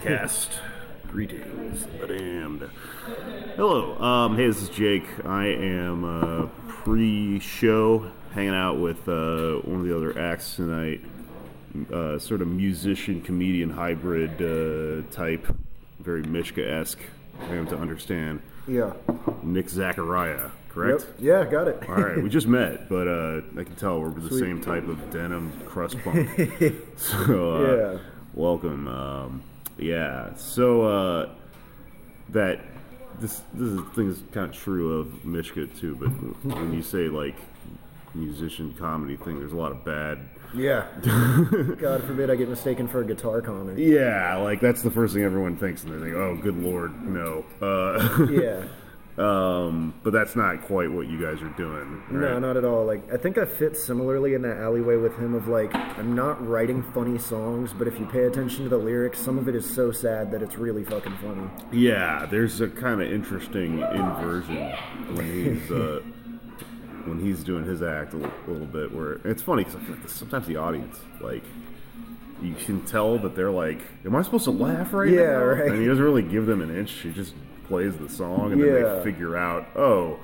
Podcast. Greetings, the damned. Hello. Um, hey, this is Jake. I am uh, pre-show hanging out with uh, one of the other acts tonight. Uh, sort of musician comedian hybrid uh, type, very Mishka-esque. I am to understand. Yeah. Nick Zaccaria, correct? Yep. Yeah, got it. All right, we just met, but uh, I can tell we're the Sweet. same type of denim crust punk. so, uh, Yeah. welcome. Um, yeah, so uh, that this this is, thing is kind of true of Mishka too. But when you say like musician comedy thing, there's a lot of bad. Yeah. God forbid I get mistaken for a guitar comic. Yeah, like that's the first thing everyone thinks, and they think, "Oh, good lord, no." Uh, Yeah. Um, but that's not quite what you guys are doing. No, not at all. Like I think I fit similarly in that alleyway with him of like I'm not writing funny songs, but if you pay attention to the lyrics, some of it is so sad that it's really fucking funny. Yeah, there's a kind of interesting inversion when he's uh, when he's doing his act a little, little bit. Where it's funny because I feel like sometimes the audience like you can tell that they're like, "Am I supposed to laugh right Yeah, now?" right. And he doesn't really give them an inch. He just plays the song, and then they figure out, "Oh,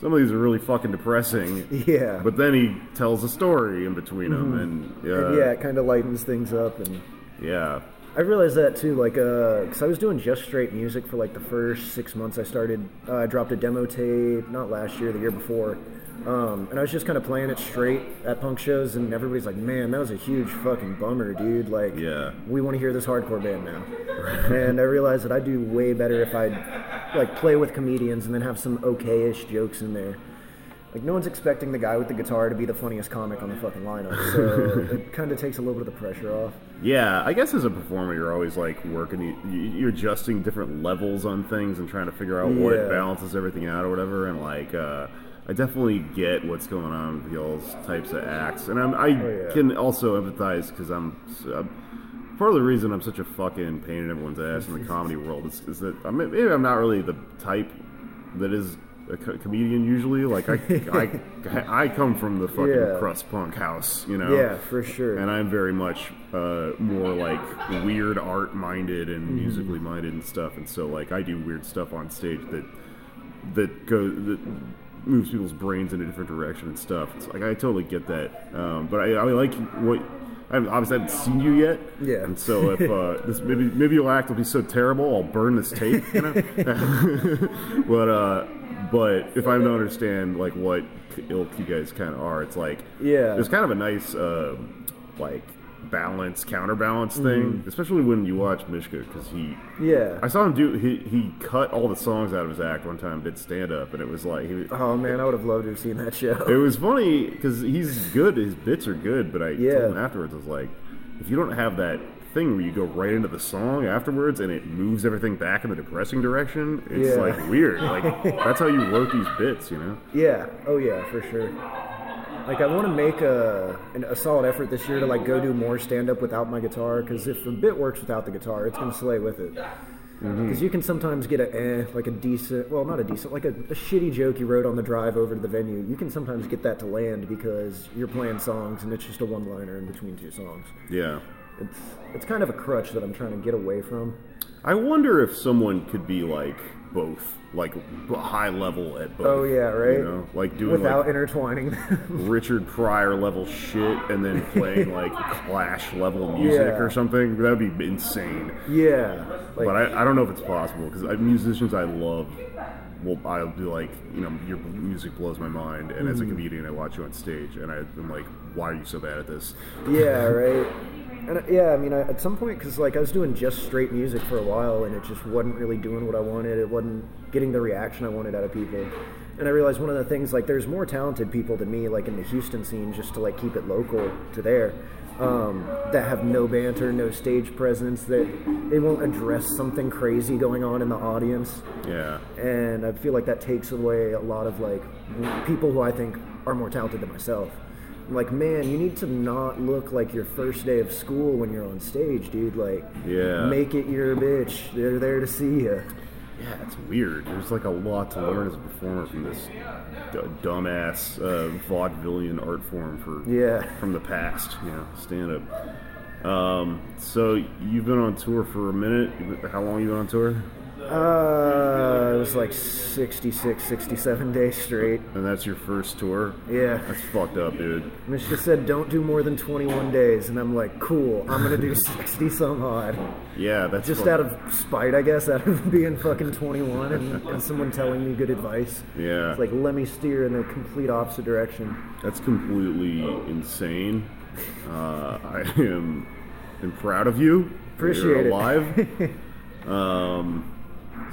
some of these are really fucking depressing." Yeah. But then he tells a story in between them, and uh, Mm-hmm. And yeah, it kind of lightens things up and yeah, I realized that too, like, uh, cause I was doing just straight music for like the first six months. I started, uh, I dropped a demo tape, not last year, the year before, um, and I was just kind of playing it straight at punk shows, and everybody's like, "Man, that was a huge fucking bummer, dude." Like, Yeah. we want to hear this hardcore band now. and I realized that I do way better if I like play with comedians and then have some okay-ish jokes in there. Like no one's expecting the guy with the guitar to be the funniest comic on the fucking lineup, so it kind of takes a little bit of the pressure off. Yeah, I guess as a performer, you're always like working, you- you're adjusting different levels on things and trying to figure out what balances everything out or whatever. And like, uh, I definitely get what's going on with y'all's types of acts, and I'm, I yeah. can also empathize because I'm, I'm part of the reason I'm such a fucking pain in everyone's ass in the comedy world is, is that I'm, maybe I'm not really the type that is a co- comedian usually. Like I, I, I come from the fucking Yeah. crust punk house, you know. Yeah, for sure. And I'm very much uh, more like weird art minded and Mm-hmm. musically minded and stuff. And so like I do weird stuff on stage that that goes that moves people's brains in a different direction and stuff. It's like I totally get that. Um, but I, I like what. I haven't- obviously haven't seen you yet, Yeah. And so if uh, this maybe maybe your act will be so terrible, I'll burn this tape. You know, but uh, but if I'm to understand like what ilk you guys kind of are, it's like Yeah. there's kind of a nice uh, like balance counterbalance thing, mm-hmm. especially when you watch Mishka because he yeah. I saw him do he he cut all the songs out of his act one time, did stand up, and it was like he. Oh man, I would have loved to have seen that show. It was funny because he's good. His bits are good, but I Yeah. told him afterwards, I was like, if you don't have that thing where you go right into the song afterwards and it moves everything back in the depressing direction, it's Yeah. like weird. Like that's how you wrote these bits, you know? Yeah. Oh yeah, for sure. Like I want to make a an, a solid effort this year to like go do more stand up without my guitar because if a bit works without the guitar, it's gonna slay with it. Because you can sometimes get a eh, like a decent, well, not a decent, like a, a shitty joke you wrote on the drive over to the venue. You can sometimes get that to land because you're playing songs and it's just a one liner in between two songs. Yeah. It's it's kind of a crutch that I'm trying to get away from. I wonder if someone could be like both, like high level at both. Oh, yeah, right? You know, like doing Without like intertwining them. Richard Pryor level shit and then playing like Clash level music Yeah. or something. That would be insane. yeah. Like, But I, I don't know if it's possible because musicians I love, well, I'll be like, you know, your music blows my mind, and Mm. as a comedian, I watch you on stage, and I, I'm like, why are you so bad at this? yeah, right. And uh, yeah, I mean, I, at some point, because like I was doing just straight music for a while, and it just wasn't really doing what I wanted. It wasn't getting the reaction I wanted out of people. And I realized one of the things like there's more talented people than me like in the Houston scene just to like keep it local to there. Um, that have no banter, no stage presence, that they won't address something crazy going on in the audience Yeah. and I feel like that takes away a lot of like people who I think are more talented than myself. I'm like, man, you need to not look like your first day of school when you're on stage, dude. Like, Yeah. make it your bitch. They're there to see you. Yeah, it's weird. There's like a lot to learn as a performer from this d- dumbass uh, vaudevillian art form for Yeah. from the past. You know, stand up. Um, so you've been on tour for a minute. How long you been on tour? Uh, it was like 66, 67 days straight. And that's your first tour. Yeah. That's fucked up, dude. Just said, don't do more than 21 days. And I'm like, cool, I'm going to do 60 some odd. Yeah, that's Just fuck- out of spite, I guess, out of being fucking 21 and, and someone telling me good advice. yeah. It's like, let me steer in the complete opposite direction. That's completely insane. Uh, I am, am proud of you. Appreciate you're it. alive. um,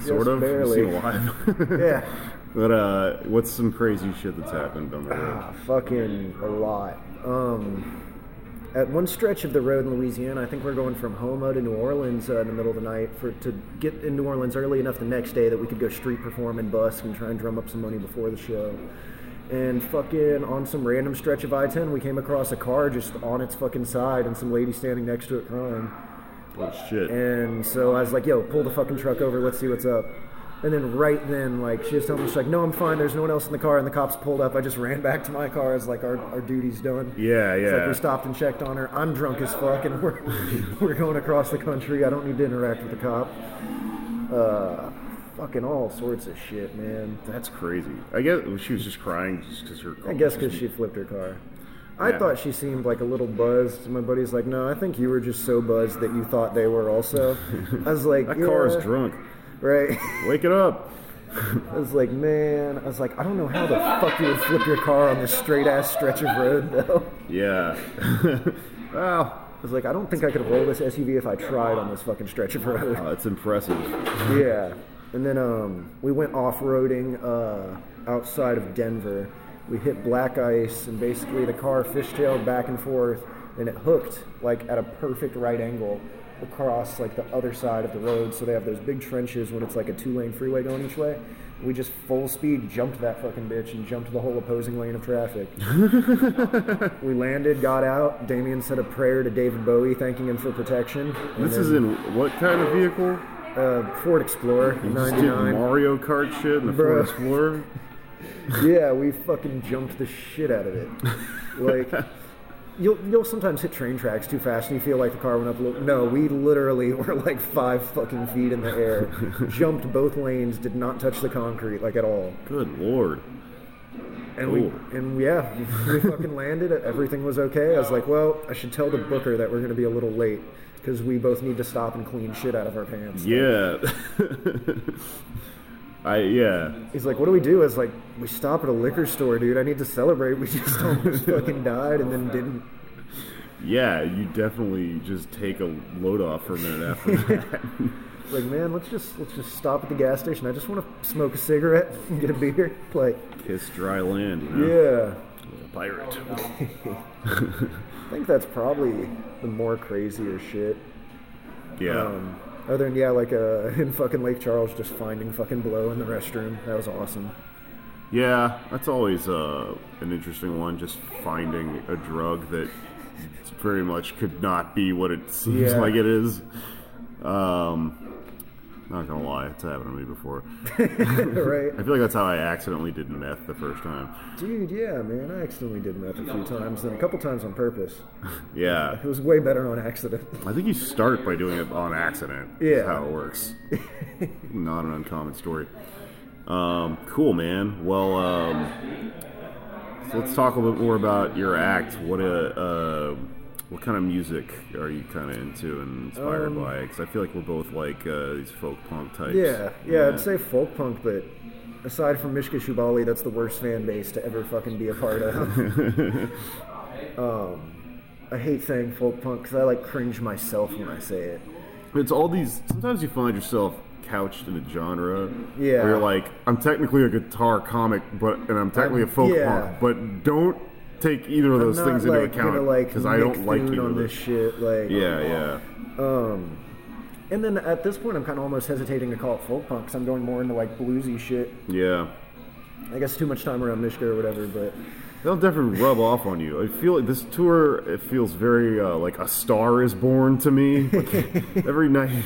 sort of. barely. Alive. Yeah. But uh, what's some crazy shit that's happened on the road? Ah, fucking a lot. Um, at one stretch of the road in Louisiana, I think we're going from Houma to New Orleans uh, in the middle of the night for to get in New Orleans early enough the next day that we could go street perform and bus and try and drum up some money before the show. And fucking on some random stretch of I-10, we came across a car just on its fucking side and some lady standing next to it crying. Oh shit. And so I was like, yo, pull the fucking truck over, let's see what's up. And then right then, like, she was telling me, she's like, no, I'm fine, there's no one else in the car. And the cops pulled up. I just ran back to my car as, like, our, our duty's done. Yeah, It's like yeah. we stopped and checked on her. I'm drunk as fuck, and we're, we're going across the country. I don't need to interact with the cop. Uh, fucking all sorts of shit, man. That's crazy. I guess she was just crying just because her. I guess because she flipped her car. I Yeah. thought she seemed like a little buzzed. My buddy's like, no, I think you were just so buzzed that you thought they were also. I was like, that car is drunk. Right. Wake it up. I was like, man, I was like, I don't know how the fuck you would flip your car on this straight ass stretch of road, though. Yeah. well, I was like, I don't think I could roll this SUV if I tried on this fucking stretch of road. uh, it's impressive. yeah. And then um, we went off roading uh, outside of Denver. We hit black ice, and basically the car fishtailed back and forth, and it hooked like at a perfect right angle across like the other side of the road. So they have those big trenches when it's like a two lane freeway going each way. We just full speed jumped that fucking bitch and jumped the whole opposing lane of traffic. we landed, got out. Damien said a prayer to David Bowie, thanking him for protection. This then, is in what kind of vehicle? uh, Ford Explorer, You just did 99. Mario Kart shit in the. Ford Explorer? yeah, we fucking jumped the shit out of it. Like, you'll you'll sometimes hit train tracks too fast and you feel like the car went up a little. No, we literally were like five fucking feet in the air, jumped both lanes, did not touch the concrete like at all, Good lord. and Cool. we and yeah, we fucking landed. Everything was okay. I was like, well, I should tell the booker that we're gonna be a little late because we both need to stop and clean shit out of our pants. Yeah. I yeah. He's like, what do we do? I was like, we stop at a liquor store, dude. I need to celebrate. We just almost fucking died and then didn't. Yeah, you definitely just take a load off for a minute after that. Like, man, let's just let's just stop at the gas station. I just want to smoke a cigarette and get a beer. Like, Kiss dry land, you know? yeah, A pirate. I think that's probably the more crazier shit. Yeah. Um, other than yeah, like uh, in fucking Lake Charles, just finding fucking blow in the restroom. That was awesome. Yeah, that's always uh, an interesting one. Just finding a drug that very much could not be what it seems Yeah. like it is. Um, not gonna lie, it's happened to me before. right, I feel like that's how I accidentally did meth the first time. dude. Yeah, man. I accidentally did meth a few times, and a couple times on purpose. Yeah, It was way better on accident. I think you start by doing it on accident. Yeah. how it works. Not an uncommon story. Um, cool, man. Well, um, so let's talk a little bit more about your act. What a uh, what kind of music are you kind of into and inspired Um, by? Because I feel like we're both like uh, these folk punk types. Yeah, yeah, I'd say folk punk, but aside from Mishka Shubaly, that's the worst fan base to ever fucking be a part of. um, I hate saying folk punk because I like cringe myself when I say it. It's all these. Sometimes you find yourself couched in a genre. Yeah. Where you're like, I'm technically a guitar comic, but and I'm technically I'm- a folk yeah. punk, but don't take either of those I'm things into like, account gonna, like because I don't like either on this shit. Like, Yeah, yeah. and then at this point, I'm kind of almost hesitating to call it folk punk because I'm going more into like bluesy shit. Yeah. I guess too much time around Mishka or whatever, but They'll definitely rub off on you. I feel like this tour. It feels very uh, like a star is born to me. Like, every night,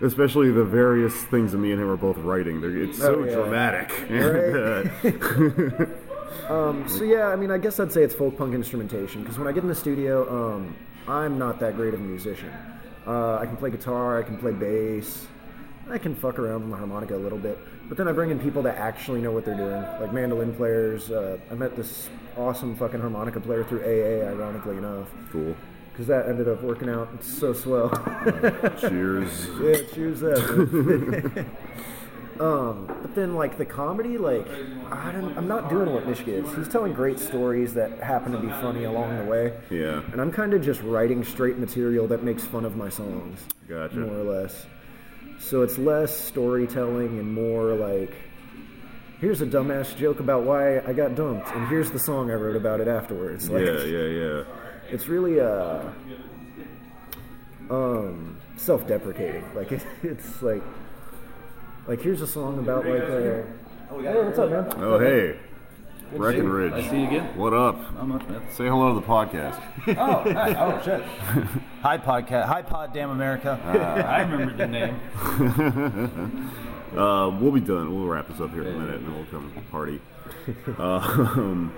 especially the various things that me and him are both writing. They're, it's so Oh, yeah. dramatic. Right. Um, so yeah, I mean, I guess I'd say it's folk punk instrumentation because when I get in the studio, um, I'm not that great of a musician. Uh, I can play guitar, I can play bass, I can fuck around with my harmonica a little bit, but then I bring in people that actually know what they're doing, like mandolin players. Uh, I met this awesome fucking harmonica player through AA, ironically enough, cool. because that ended up working out. It's so swell. Cheers. Yeah, cheers that. um, but then like the comedy, like I don't, I'm not doing what Mishka is. He's telling great stories that happen to be funny along the way, Yeah. and I'm kind of just writing straight material that makes fun of my songs, Gotcha. more or less. So it's less storytelling and more like. Here's a dumbass joke about why I got dumped, and here's the song I wrote about it afterwards. Like, Yeah, yeah, yeah. it's really uh um self-deprecating like it, it's like like here's a song about like uh hey what's up man Oh, hey. Breckenridge. I see you again. What up? I'm not, that's, Say hello to the podcast. oh, hi, oh shit. hi podcast. Hi pod. Damn America. I remember the name. Uh, we'll be done. We'll wrap this up here in a minute, and then we'll come party. Um,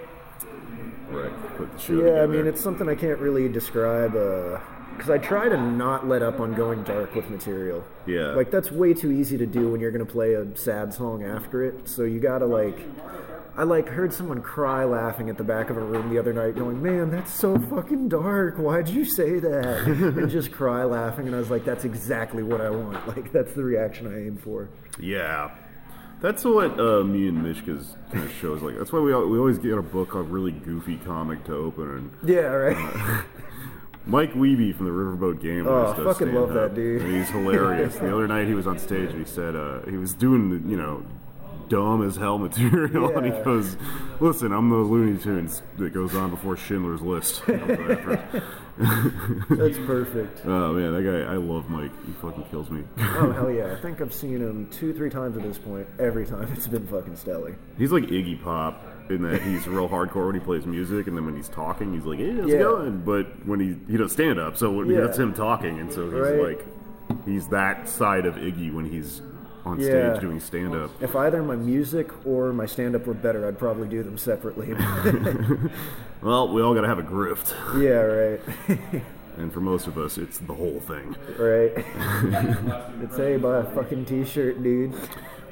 right. Put the show yeah i together. mean it's something i can't really describe uh because i try to not let up on going dark with material Yeah. like that's way too easy to do when you're gonna play a sad song after it so you gotta like I like heard someone cry laughing at the back of a room the other night, going, "Man, that's so fucking dark. Why'd you say that?" and just cry laughing, and I was like, "That's exactly what I want. Like that's the reaction I aim for." Yeah. That's what uh, me and Mishka's kind of shows like. That's why we we always get a book a really goofy comic to open. And Yeah, right. Mike Wiebe from the Riverboat Gamblers Oh, fucking love that dude. and he's hilarious. the other night he was on stage and he said uh, he was doing the you know dumb as hell material, and he goes, "Listen, I'm the Looney Tunes that goes on before Schindler's List." that's perfect. oh man, that guy! I love Mike. He fucking kills me. Oh hell yeah! I think I've seen him two, three times at this point. Every time it's been fucking stellar. He's like Iggy Pop in that he's real hardcore when he plays music, and then when he's talking, he's like, "Hey, how's Yeah. it going?" But when he he does stand up, so Yeah. that's him talking, and so he's Right. like, he's that side of Iggy when he's on Yeah. stage doing stand up. If either my music or my stand-up were better, I'd probably do them separately. Well, we all got to have a grift, yeah, right, and for most of us, it's the whole thing. right. it's hey, buy a fucking t-shirt, dude.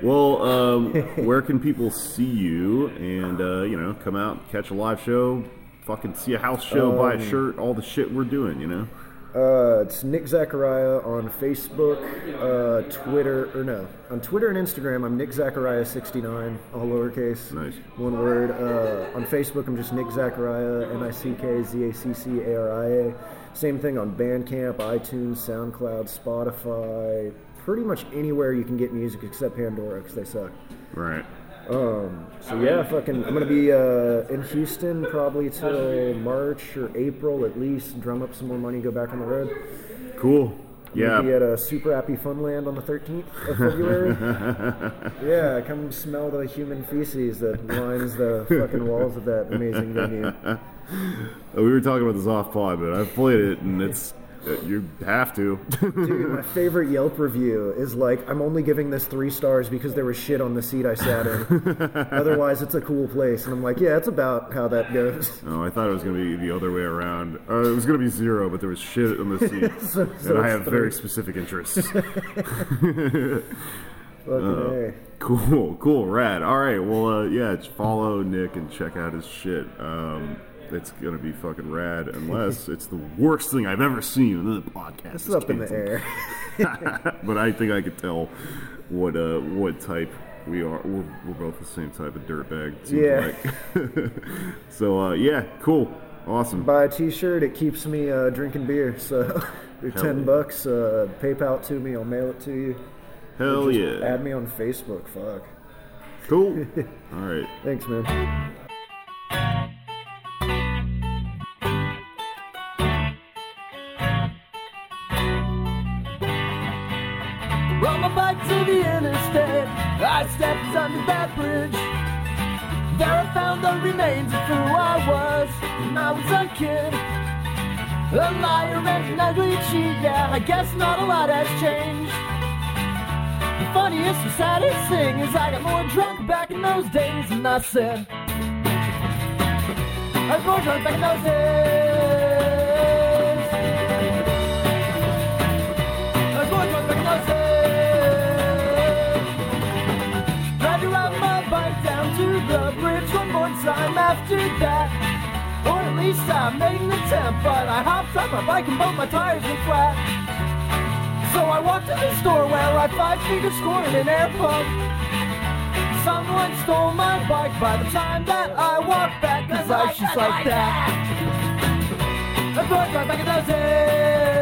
Well, um, where can people see you and uh, you know come out, catch a live show, fucking see a house show, buy Um, a shirt, all the shit we're doing, you know? Uh, it's Nick Zaccaria on Facebook, uh, Twitter, or no, on Twitter and Instagram, I'm Nick Zaccaria69, all lowercase. Nice. One word. Uh, on Facebook, I'm just Nick Zachariah, N I C K Z A C C A R I A. Same thing on Bandcamp, iTunes, SoundCloud, Spotify, pretty much anywhere you can get music except Pandora because they suck. Right. Um, so yeah, fucking, I'm gonna be uh, in Houston probably till March or April at least. Drum up some more money, go back on the road. Cool. Yeah. We'll be at a Super Happy Funland on the 13th of February. yeah, come smell the human feces that lines the fucking walls of that amazing venue. We were talking about this off pod, but I've played it, and it's you have to. Dude, my favorite Yelp review is like, I'm only giving this three stars because there was shit on the seat I sat in. Otherwise, it's a cool place. And I'm like, yeah, that's about how that goes. oh, I thought it was gonna be the other way around. Uh, it was gonna be zero, but there was shit on the seat, So- so and I have three. very specific interests. A. Cool, cool, rad. All right, well, uh, yeah, follow Nick and check out his shit. Um, it's gonna be fucking rad, unless it's the worst thing I've ever seen in the podcast. It's is up in the air. but I think I could tell what uh, what type we are. We're, we're both the same type of dirtbag. Yeah. Like. so uh, yeah, cool, awesome. Buy a t-shirt, it keeps me uh, drinking beer. So they're 10 yeah. bucks. Uh, PayPal it to me, I'll mail it to you. Hell yeah. Add me on Facebook. Fuck. Cool. All right. Thanks, man. Found the remains of who I was when I was a kid. A liar and an ugly cheat, yeah, I guess not a lot has changed. The funniest and saddest thing is I got more drunk back in those days than I said. I was more drunk back in those days. Time after that. Or at least I made an attempt, but I hopped on my bike and both my tires were flat. So I walked to the store where I five feet a score in an air pump. Someone stole my bike by the time that I walked back, cause life's just like that. Let's go right back in those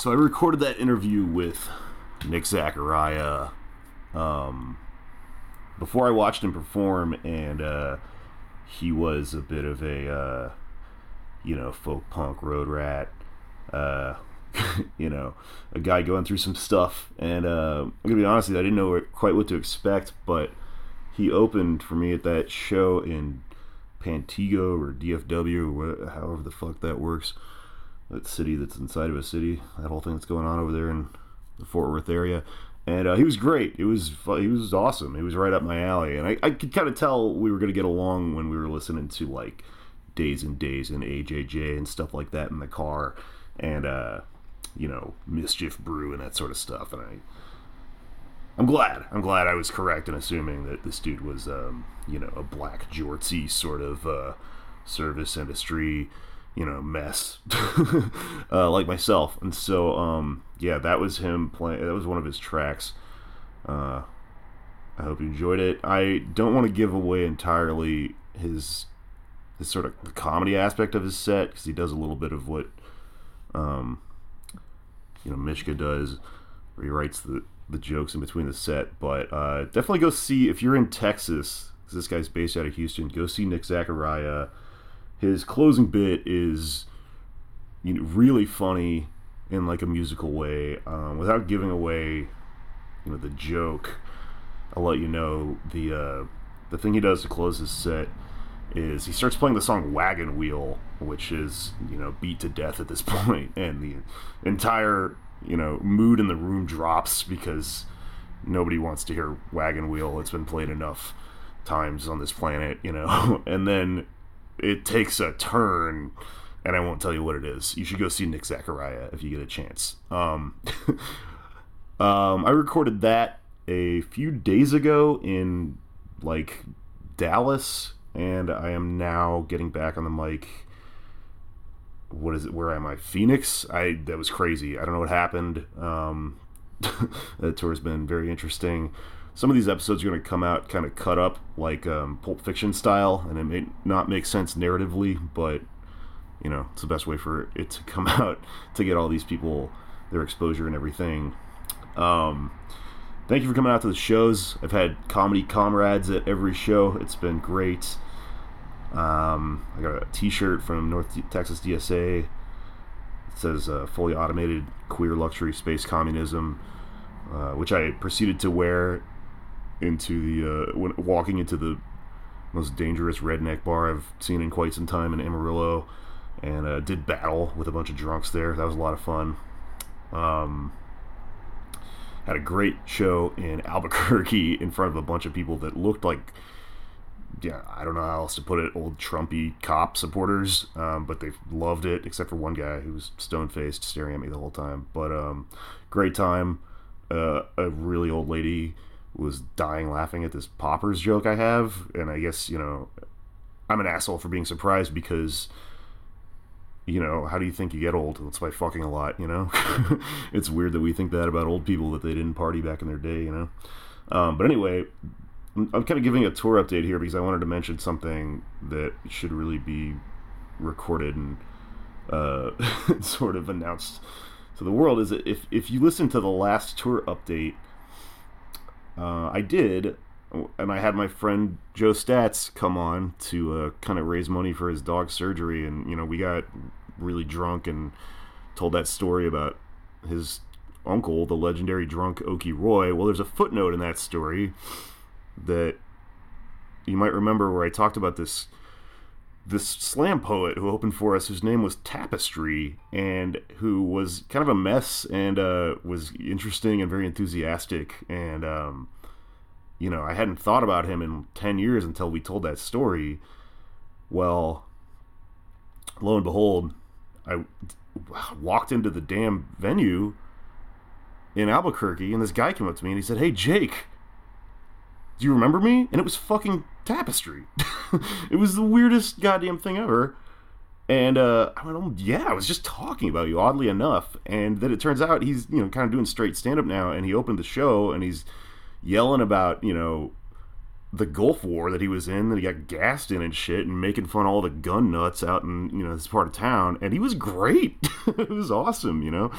so I recorded that interview with Nick Zaccaria um, before I watched him perform, and uh, he was a bit of a, uh, you know, folk punk road rat. Uh, you know, a guy going through some stuff, and uh, I'm gonna be honest with you, I didn't know quite what to expect, but he opened for me at that show in Pantego or DFW or wha- however the fuck that works that city that's inside of a city, that whole thing that's going on over there in the Fort Worth area. And uh, he was great. It was he was awesome. He was right up my alley, and I, I could kind of tell we were going to get along when we were listening to like Days N' Daze and AJJ and stuff like that in the car, and uh, you know Mischief Brew and that sort of stuff. And I I'm glad. I'm glad I was correct in assuming that this dude was, um, you know, a black jortsy sort of uh, service industry, you know, mess, uh, like myself. And so, um, yeah, that was him playing. That was one of his tracks. Uh, I hope you enjoyed it. I don't want to give away entirely his his sort of the comedy aspect of his set because he does a little bit of what, um, you know, Mishka does, rewrites the the jokes in between the set. But uh, definitely go see if you're in Texas. 'cause this guy's based out of Houston. Go see Nick Zaccaria. His closing bit is you know, really funny in like a musical way, um, without giving away, you know, the joke. I'll let you know the uh, the thing he does to close his set is he starts playing the song Wagon Wheel, which is you know beat to death at this point, and the entire you know mood in the room drops because nobody wants to hear Wagon Wheel. It's been played enough times on this planet, you know, and then it takes a turn. And I won't tell you what it is. You should go see Nick Zaccaria if you get a chance. Um, um, I recorded that a few days ago in like Dallas, and I am now getting back on the mic. What is it? Where am I? Phoenix. I that was crazy. I don't know what happened. Um, that tour has been very interesting. Some of these episodes are going to come out kind of cut up like um, Pulp Fiction style, and it may not make sense narratively, but you know it's the best way for it to come out to get all these people their exposure and everything. Um, thank you for coming out to the shows. I've had comedy comrades at every show. It's been great. Um, I got a T-shirt from North Texas DSA. It says uh, "Fully Automated Queer Luxury Space Communism," uh, which I proceeded to wear into the uh, when walking into the most dangerous redneck bar I've seen in quite some time in Amarillo, and uh, did battle with a bunch of drunks there. That was a lot of fun. Um, had a great show in Albuquerque in front of a bunch of people that looked like, yeah, I don't know how else to put it, old Trumpy cop supporters, um, but they loved it, except for one guy who was stone faced, staring at me the whole time. But um, great time. Uh, a really old lady was dying laughing at this poppers joke I have, and I guess you know, I'm an asshole for being surprised because you know, how do you think you get old? It's by fucking a lot, you know? it's weird that we think that about old people that they didn't party back in their day, you know? Um, but anyway, I'm kind of giving a tour update here because I wanted to mention something that should really be recorded and uh, sort of announced to the world. Is if, if you listen to the last tour update, uh, I did, and I had my friend Joe Stats come on to uh, kind of raise money for his dog surgery, and you know we got really drunk and told that story about his uncle, the legendary drunk Okie Roy. Well, there's a footnote in that story that you might remember where I talked about this this slam poet who opened for us, whose name was Tapestry, and who was kind of a mess and uh, was interesting and very enthusiastic. And um, you know, I hadn't thought about him in ten years until we told that story. Well, lo and behold, I walked into the damn venue in Albuquerque, and this guy came up to me and he said, "Hey, Jake." Do you remember me? And it was fucking Tapestry. it was the weirdest goddamn thing ever. And uh, I went, oh, yeah, I was just talking about you, oddly enough. And then it turns out he's, you know, kind of doing straight stand up now. And he opened the show and he's yelling about, you know, the Gulf War that he was in, that he got gassed in and shit, and making fun of all the gun nuts out in you know this part of town, and he was great. it was awesome, you know.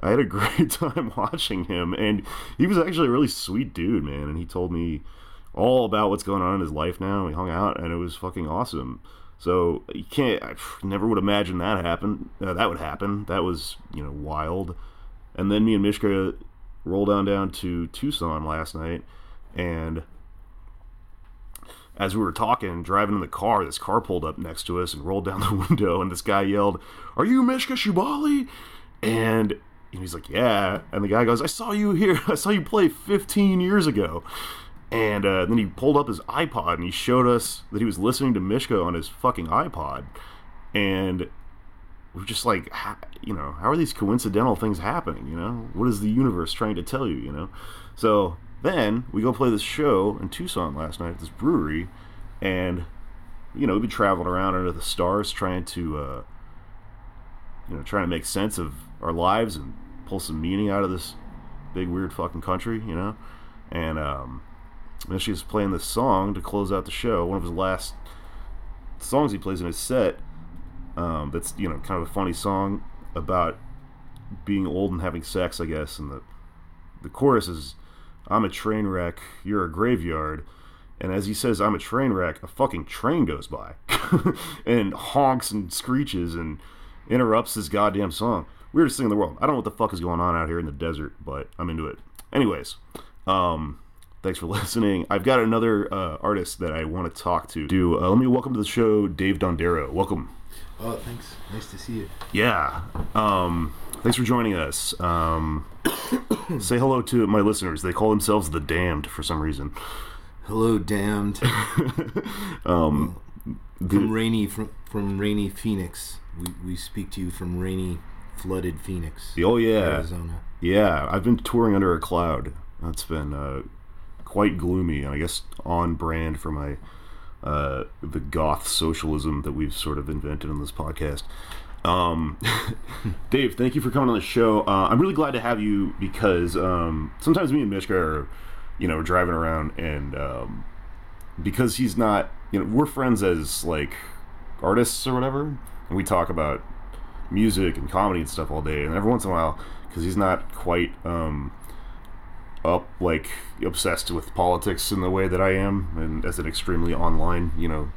I had a great time watching him, and he was actually a really sweet dude, man. And he told me all about what's going on in his life now. We hung out, and it was fucking awesome. So you can't, I never would imagine that happen. Uh, that would happen. That was you know wild. And then me and Mishka rolled on down to Tucson last night, and as we were talking, driving in the car, this car pulled up next to us and rolled down the window, and this guy yelled, "Are you Mishka Shubaly?" And he's like, "Yeah." And the guy goes, "I saw you here. I saw you play 15 years ago." And uh, then he pulled up his iPod and he showed us that he was listening to Mishka on his fucking iPod, and we're just like, how, you know, how are these coincidental things happening? You know, what is the universe trying to tell you? You know, so then we go play this show in Tucson last night at this brewery, and you know we've been traveling around under the stars trying to, uh, you know, trying to make sense of our lives and pull some meaning out of this big weird fucking country, you know, and um, and she's playing this song to close out the show. One of his last songs he plays in his set. Um, that's you know kind of a funny song about being old and having sex, I guess. And the the chorus is, "I'm a train wreck, you're a graveyard." And as he says, "I'm a train wreck," a fucking train goes by and honks and screeches and interrupts this goddamn song. Weirdest thing in the world. I don't know what the fuck is going on out here in the desert, but I'm into it. Anyways, um, thanks for listening. I've got another uh, artist that I want to talk to. Do uh, let me welcome to the show, Dave Dondero. Welcome. Oh, thanks. Nice to see you. Yeah. Um, thanks for joining us. Um, say hello to my listeners. They call themselves the Damned for some reason. Hello, damned. Um, from rainy from from rainy Phoenix. We we speak to you from rainy, flooded Phoenix, oh yeah, Arizona. yeah. I've been touring under a cloud. That's been uh, quite gloomy, and I guess on brand for my uh, the goth socialism that we've sort of invented in this podcast. Um, Dave, thank you for coming on the show. Uh, I'm really glad to have you because um, sometimes me and Mishka are, you know, driving around and um, because he's not, you know, we're friends as like artists or whatever, and we talk about music and comedy and stuff all day. And every once in a while, because he's not quite um, up like obsessed with politics in the way that I am, and as an extremely online, you know,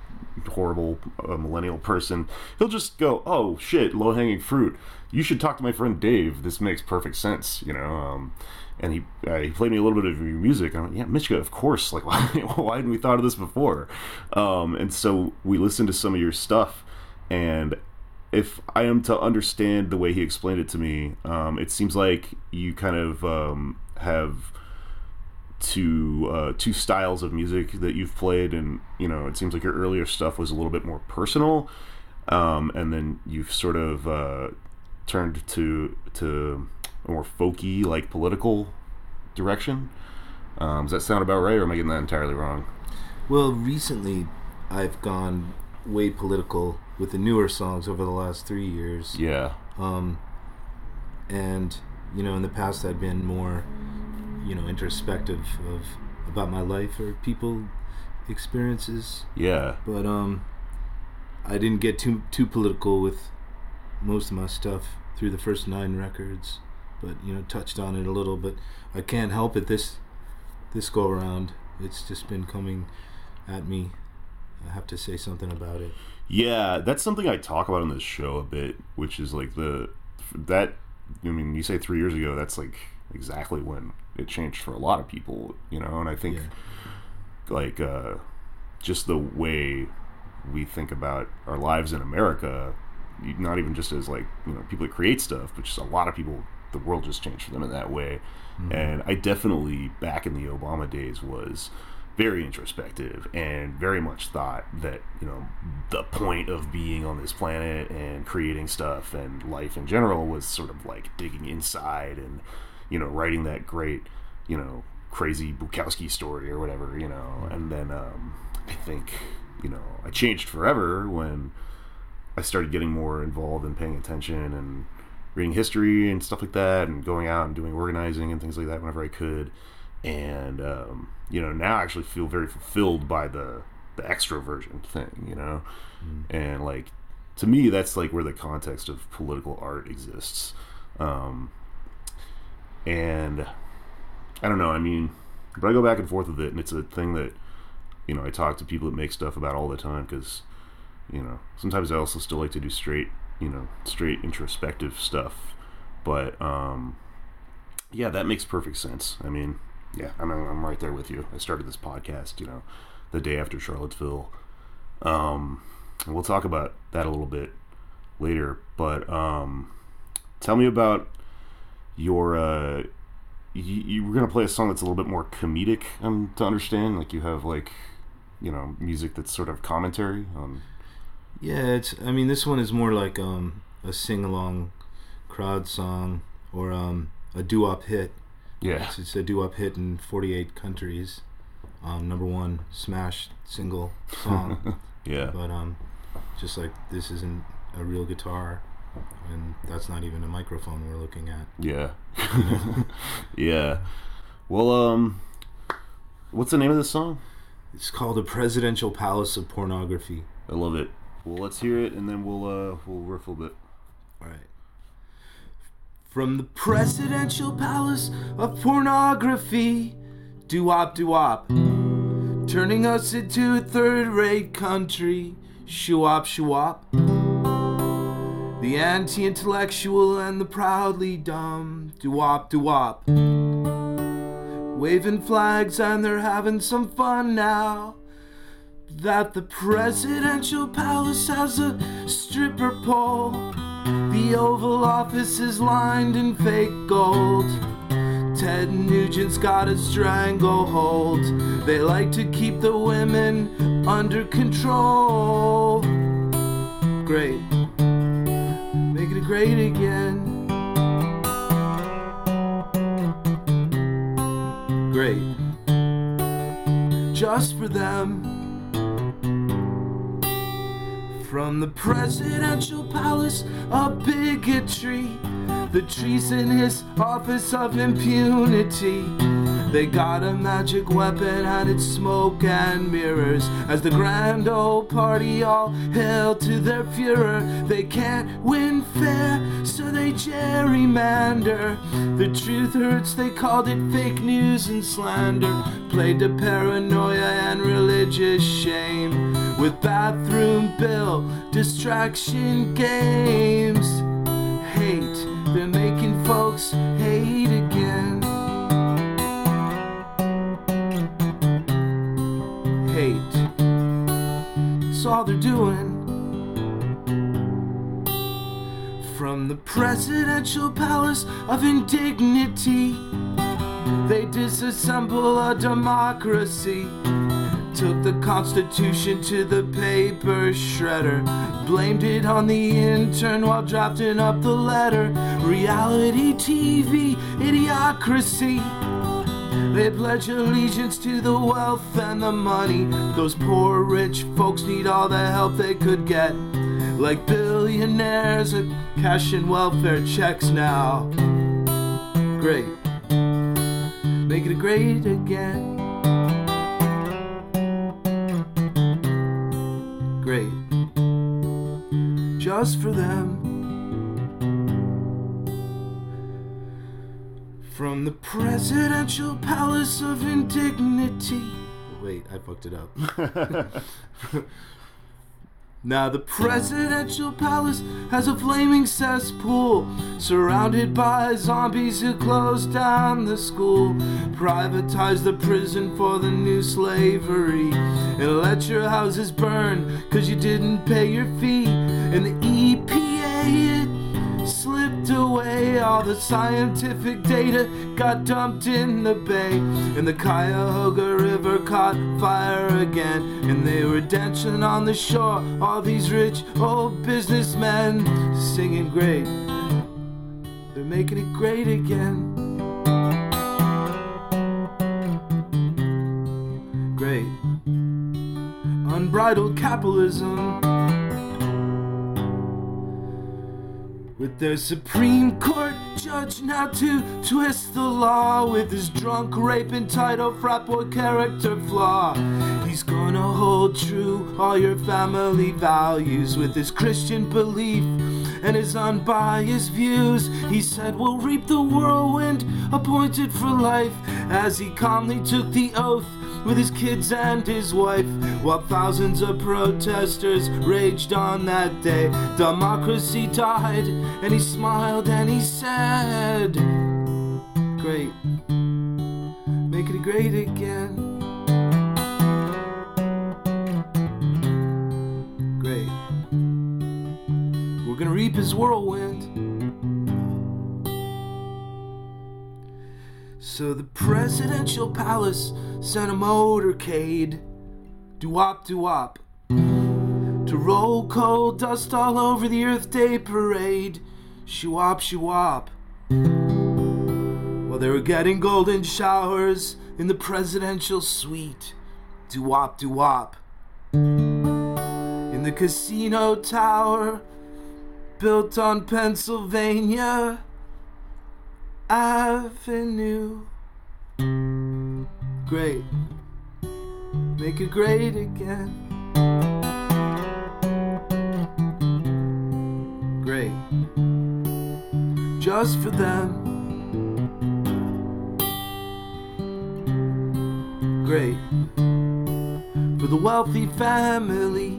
horrible uh, millennial person, he'll just go, "Oh shit, low hanging fruit. You should talk to my friend Dave. This makes perfect sense." You know. Um, and he uh, he played me a little bit of your music. And I went, yeah, Michigan, of course. Like, why, why hadn't we thought of this before? Um, and so we listened to some of your stuff, and if I am to understand the way he explained it to me, um, it seems like you kind of um, have two uh, two styles of music that you've played, and you know, it seems like your earlier stuff was a little bit more personal, um, and then you've sort of uh, turned to to a more folky, like political direction. Um, does that sound about right, or am I getting that entirely wrong? Well, recently I've gone way political with the newer songs over the last three years. Yeah, Um, and you know, in the past I'd been more, you know, introspective of about my life or people experiences. yeah, But um, I didn't get too too political with most of my stuff through the first nine records. But you know, touched on it a little. But I can't help it this this go around. It's just been coming at me. I have to say something about it. Yeah, that's something I talk about on this show a bit, which is like the that. I mean, you say three years ago. That's like exactly when it changed for a lot of people, you know. And I think Yeah. like uh, just the way we think about our lives in America, not even just as like you know people that create stuff, but just a lot of people. The world just changed for them in that way, and I definitely back in the Obama days was very introspective and very much thought that you know the point of being on this planet and creating stuff and life in general was sort of like digging inside and you know writing that great you know crazy Bukowski story or whatever you know and then um, I think you know I changed forever when I started getting more involved in paying attention and reading history and stuff like that, and going out and doing organizing and things like that whenever I could. And um, you know, now I actually feel very fulfilled by the the extroversion thing, you know, and like to me, that's like where the context of political art exists. Um, and I don't know. I mean, but I go back and forth with it, and it's a thing that you know I talk to people that make stuff about all the time because you know sometimes I also still like to do straight you know straight introspective stuff, but um, yeah, that makes perfect sense. I mean, yeah, I'm I'm right there with you. I started this podcast, you know, the day after Charlottesville. Um, and we'll talk about that a little bit later, but um, tell me about your uh you, you were gonna play a song that's a little bit more comedic um, to understand like you have like you know music that's sort of commentary on Yeah, it's. I mean, this one is more like um, a sing along crowd song or um, a doo wop hit. yeah It's, it's a doo wop hit in 48 countries. Um, number one smash single song. yeah but um, just like this isn't a real guitar, and that's not even a microphone we're looking at. yeah yeah well um what's the name of this song It's called a presidential palace of pornography. i love it well let's hear it and then we'll uh we'll riff a bit All right. From the presidential palace of pornography, doo wop doo wop, turning us into a third rate country, shoo wop shoo wop. The anti intellectual and the proudly dumb, doo wop doo wop. Waving flags and they're having some fun now. That the presidential palace has a stripper pole. The Oval Office is lined in fake gold. Ted Nugent's got a stranglehold. They like to keep the women under control. Great. Great again. Great. Just for them. From the presidential palace of bigotry, the treasonous office of impunity. They got a magic weapon and it's smoke and mirrors. As the grand old party all hail to their Fuhrer. They can't win fair, so they gerrymander. The truth hurts, they called it fake news and slander. Played to paranoia and religious shame. with bathroom bill distraction games. Hate, they're making folks hate all they're doing. From the presidential palace of indignity, they disassemble a democracy. Took the Constitution to the paper shredder. Blamed it on the intern while drafting up the letter. Reality TV, idiocracy. They pledge allegiance to the wealth and the money. Those poor rich folks need all the help they could get. Like billionaires are cashing welfare checks now. Great. Make it great again. Great. Just for them. From the presidential palace of indignity. Wait, I fucked it up. Now the presidential palace has a flaming cesspool surrounded by zombies who closed down the school, privatized the prison for the new slavery, and let your houses burn cause you didn't pay your fee. And the it slipped away. All the scientific data got dumped in the bay. And the Cuyahoga River caught fire again. And they were dancing on the shore. All these rich old businessmen singing great. They're making it great again. Great. Unbridled capitalism With their Supreme Court judge now to twist the law with his drunk rape entitled frat boy character flaw. He's gonna hold true all your family values with his Christian belief and his unbiased views. He said we'll reap the whirlwind appointed for life as he calmly took the oath with his kids and his wife, while thousands of protesters raged on that day. Democracy died, and he smiled and he said, Great, make it great again. Great, we're gonna reap his whirlwind. So the presidential palace sent a motorcade, doo-wop, doo-wop, to roll coal dust all over the Earth Day parade, shoo-wop, shoo-wop. While they were getting golden showers in the presidential suite, doo-wop, doo-wop. In the casino tower, built on Pennsylvania Avenue. Great. Make it great again. Great. Just for them. Great. For the wealthy family.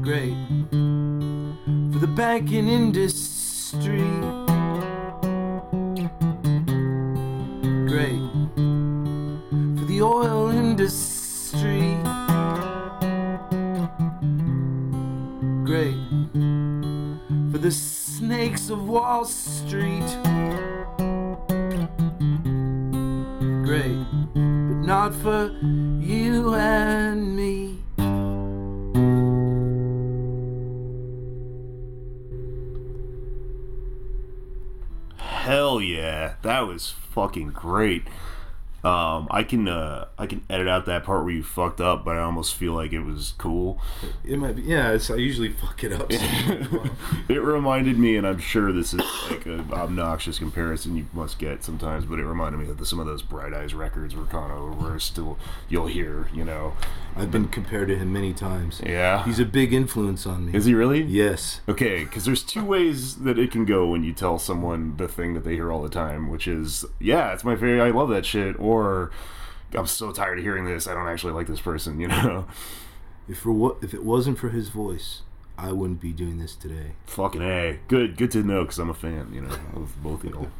Great for the banking industry. Great for the oil industry. Great for the snakes of Wall Street. Great, but not for you and me. Hell yeah, that was fucking great. Um, I can uh, I can edit out that part where you fucked up, but I almost feel like it was cool. It might be, yeah. It's, I usually fuck it up. It reminded me, and I'm sure this is like an obnoxious comparison you must get sometimes, but it reminded me that some of those Bright Eyes records were kind of where still you'll hear, you know. I've been compared to him many times. Yeah. He's a big influence on me. Is he really? Yes. Okay, because there's two ways that it can go when you tell someone the thing that they hear all the time, which is, yeah, it's my favorite, I love that shit, or I'm so tired of hearing this. I don't actually like this person. You know, If for what if it wasn't for his voice, I wouldn't be doing this today. fucking a. Good, good to know because I'm a fan. You know, of both of you.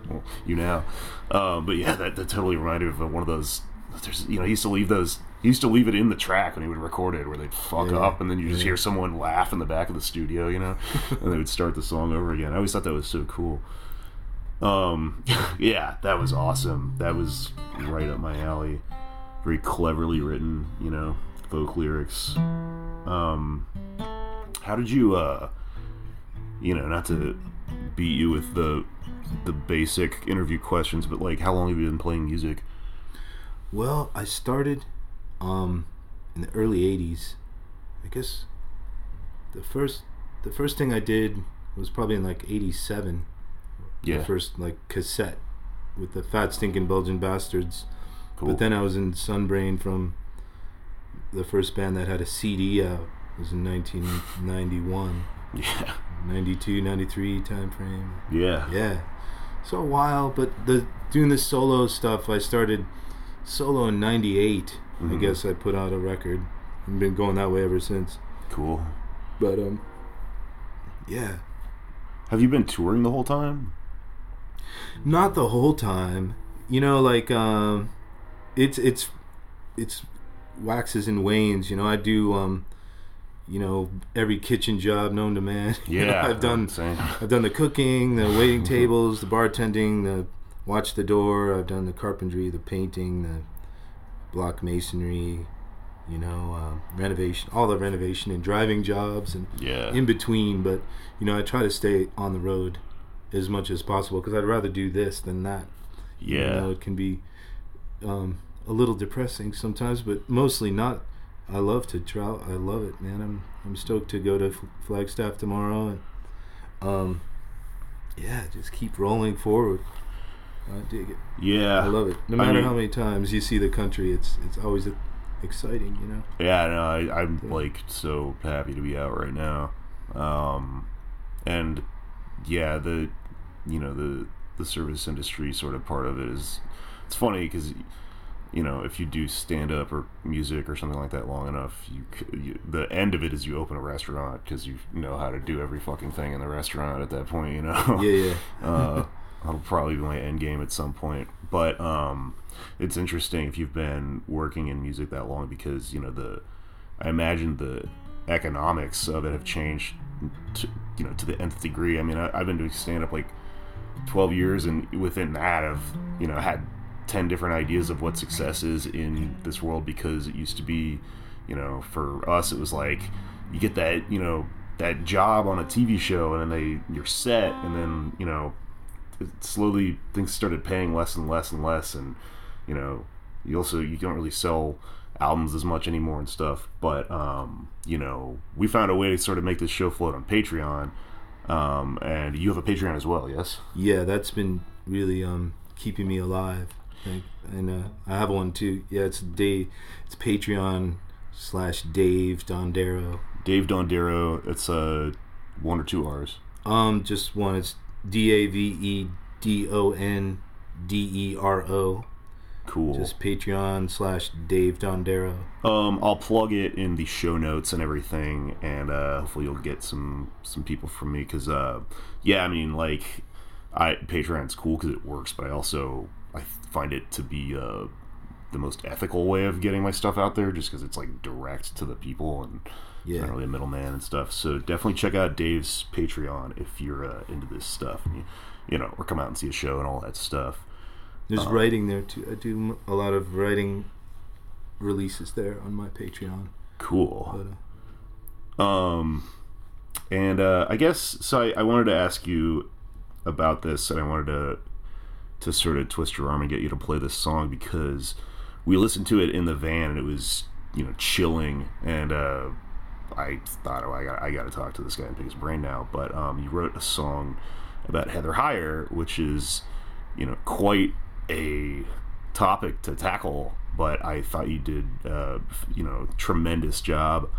well, you now, um, but yeah, that, that totally reminded me of one of those. There's, you know, he used to leave those. He used to leave it in the track when he would record it, where they'd fuck Yeah, up, and then you just hear someone laugh in the back of the studio. You know, and they would start the song over again. I always thought that was so cool. Um, yeah, that was awesome. That was right up my alley. Very cleverly written, you know, folk lyrics. Um, how did you, uh, you know, not to beat you with the the basic interview questions, but like, how long have you been playing music? Well, I started um in the early 80s. I guess the first the first thing I did was probably in like 87. Yeah, The first like cassette with the Fat Stinking Belgian Bastards. cool. But then I was in Sunbrain from the first band that had a CD out. It was in 1991, yeah, 92, 93 time frame. yeah, Yeah. So a while, but the doing the solo stuff, I started solo in 98. I Mhm. guess I put out a record. I've been going that way ever since. cool. But um yeah, Have you been touring the whole time? Not the whole time. You know like um it's it's it's waxes and wanes, you know. I do um you know every kitchen job known to man. You know, Yeah, I've done Same. I've done the cooking, the waiting tables, the bartending, the watch the door. I've done the carpentry, the painting, the block masonry, you know, uh, renovation, all the renovation and driving jobs and Yeah, in between. But you know, I try to stay on the road as much as possible because I'd rather do this than that. You yeah. know, it can be um, a little depressing sometimes, but mostly not. I love to travel. I love it, man. I'm I'm stoked to go to F- Flagstaff tomorrow and um, yeah, just keep rolling forward. I dig it. Yeah, I love it. No I matter mean- how many times you see the country, it's it's always exciting, you know. Yeah, no, I, I'm like so happy to be out right now, um, and yeah, the you know the the service industry sort of part of it is it's funny because you know if you do stand up or music or something like that long enough, you, you the end of it is you open a restaurant because you know how to do every fucking thing in the restaurant at that point, you know. Yeah, yeah. uh, that'll probably be my end game at some point. But um, it's interesting if you've been working in music that long because you know the I imagine the economics of it have changed to you know to the nth degree. I mean, I, I've been doing stand up like twelve years, and within that, I've you know had ten different ideas of what success is in this world because it used to be, you know, for us it was like you get that you know that job on a TV show and then they you're set and then you know slowly things started paying less and less and less and you know you also you don't really sell albums as much anymore and stuff but um you know we found a way to sort of make this show float on patreon um and you have a patreon as well yes Yeah, that's been really um keeping me alive. Like, and uh, I have one too. Yeah, it's Dave. It's Patreon slash Dave Dondero. dave dondero it's uh one or two r's Um, just one. It's D A V E D O N D E R O. cool Just Patreon slash Dave Dondero. Um, I'll plug it in the show notes and everything, and uh, hopefully you'll get some some people from me. Cause uh, yeah, I mean, like, I Patreon's cool because it works, but I also I find it to be uh, the most ethical way of getting my stuff out there, just because it's like direct to the people and Yeah. not really a middleman and stuff. So definitely check out Dave's Patreon if you're uh, into this stuff, and you, you know, or come out and see a show and all that stuff. There's Uh, writing there too. I do a lot of writing releases there on my Patreon. Cool. But, uh, Um, and uh, I guess so. I, I wanted to ask you about this, and I wanted to to sort of twist your arm and get you to play this song because we listened to it in the van, and it was you know chilling, and uh, I thought, oh, I got I got to talk to this guy and pick his brain now. But um, you wrote a song about Heather Heyer, which is you know quite a topic to tackle. But I thought you did uh, you know tremendous job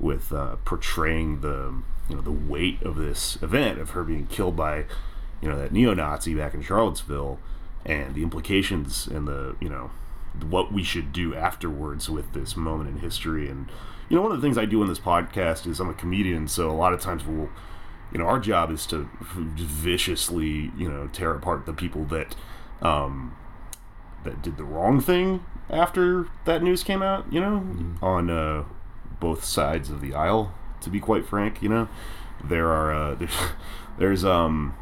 with uh, portraying the you know the weight of this event of her being killed by you know that neo-Nazi back in Charlottesville and the implications and the you know what we should do afterwards with this moment in history. And you know, one of the things I do in this podcast is I'm a comedian, so a lot of times we'll, you know, our job is to viciously, you know, tear apart the people that, um, that did the wrong thing after that news came out. You know, on uh, both sides of the aisle. To be quite frank, you know, there are uh, there's there's um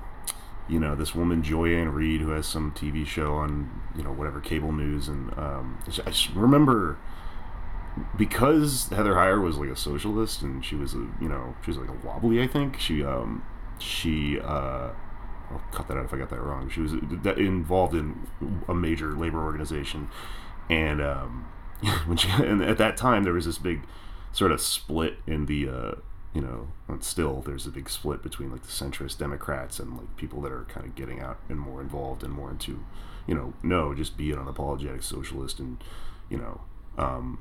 you know this woman Joy-Ann Reid who has some TV show on you know whatever cable news and um, I remember because Heather Heyer was like a socialist and she was a you know she was like a wobbly I think she um she uh I'll cut that out if I got that wrong. She was involved in a major labor organization. And um when she and at that time there was this big sort of split in the uh you know still there's a big split between like the centrist democrats and like people that are kind of getting out and more involved and more into you know no just be an unapologetic socialist and you know um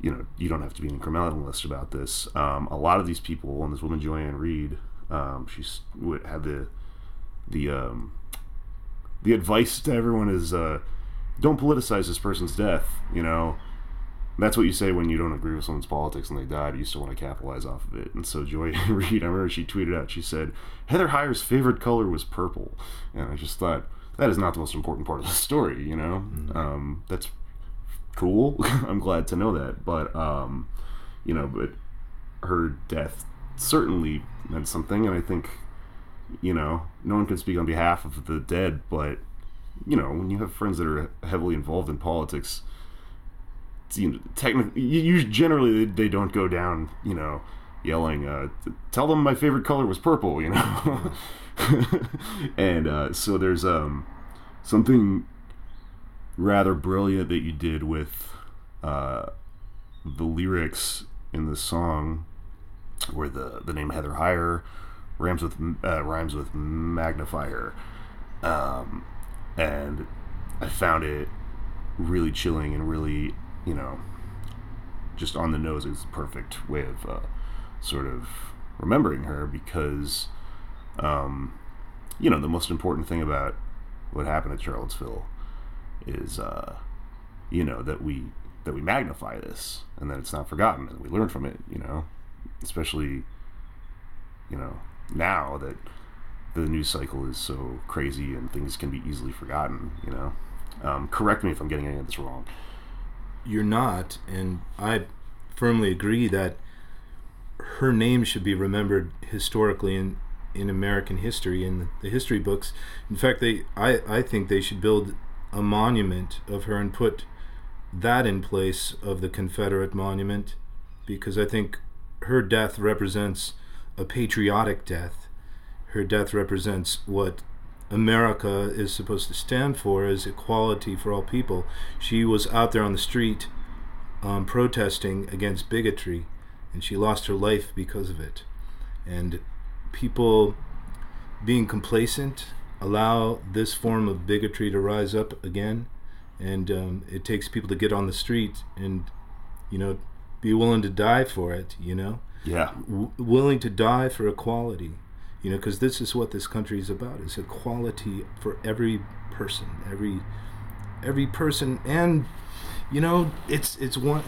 you know you don't have to be an incrementalist about this. Um a lot of these people and this woman Joy-Ann Reid um she's had the the um the advice to everyone is uh don't politicize this person's death you know that's what you say when you don't agree with someone's politics and they died. You still want to capitalize off of it. And so Joy Reid, I remember she tweeted out, she said, Heather Heyer's favorite color was purple. And I just thought, that is not the most important part of the story, you know? Um, that's cool. I'm glad to know that. But, um, you know, but her death certainly meant something. And I think, you know, no one can speak on behalf of the dead, but, you know, when you have friends that are heavily involved in politics, you know, technically, you, generally they, they don't go down, you know, yelling, uh, "Tell them my favorite color was purple," you know. and uh, so there's um, something rather brilliant that you did with uh, the lyrics in the song, where the the name Heather Heyer rhymes with uh, rhymes with magnifier, um, and I found it really chilling and really you know just on the nose is a perfect way of uh, sort of remembering her because um, you know the most important thing about what happened at Charlottesville is uh, you know that we that we magnify this and that it's not forgotten and we learn from it you know especially you know now that the news cycle is so crazy and things can be easily forgotten you know um, correct me if I'm getting any of this wrong you're not, and I firmly agree that her name should be remembered historically in in American history in the history books. In fact, they I I think they should build a monument of her and put that in place of the Confederate monument because I think her death represents a patriotic death. Her death represents what America is supposed to stand for is equality for all people. She was out there on the street um, protesting against bigotry, and she lost her life because of it. And people being complacent allow this form of bigotry to rise up again, and um, it takes people to get on the street and, you know, be willing to die for it. You know, yeah. W- willing to die for equality you know because this is what this country is about. Is equality for every person every every person. And you know it's it's one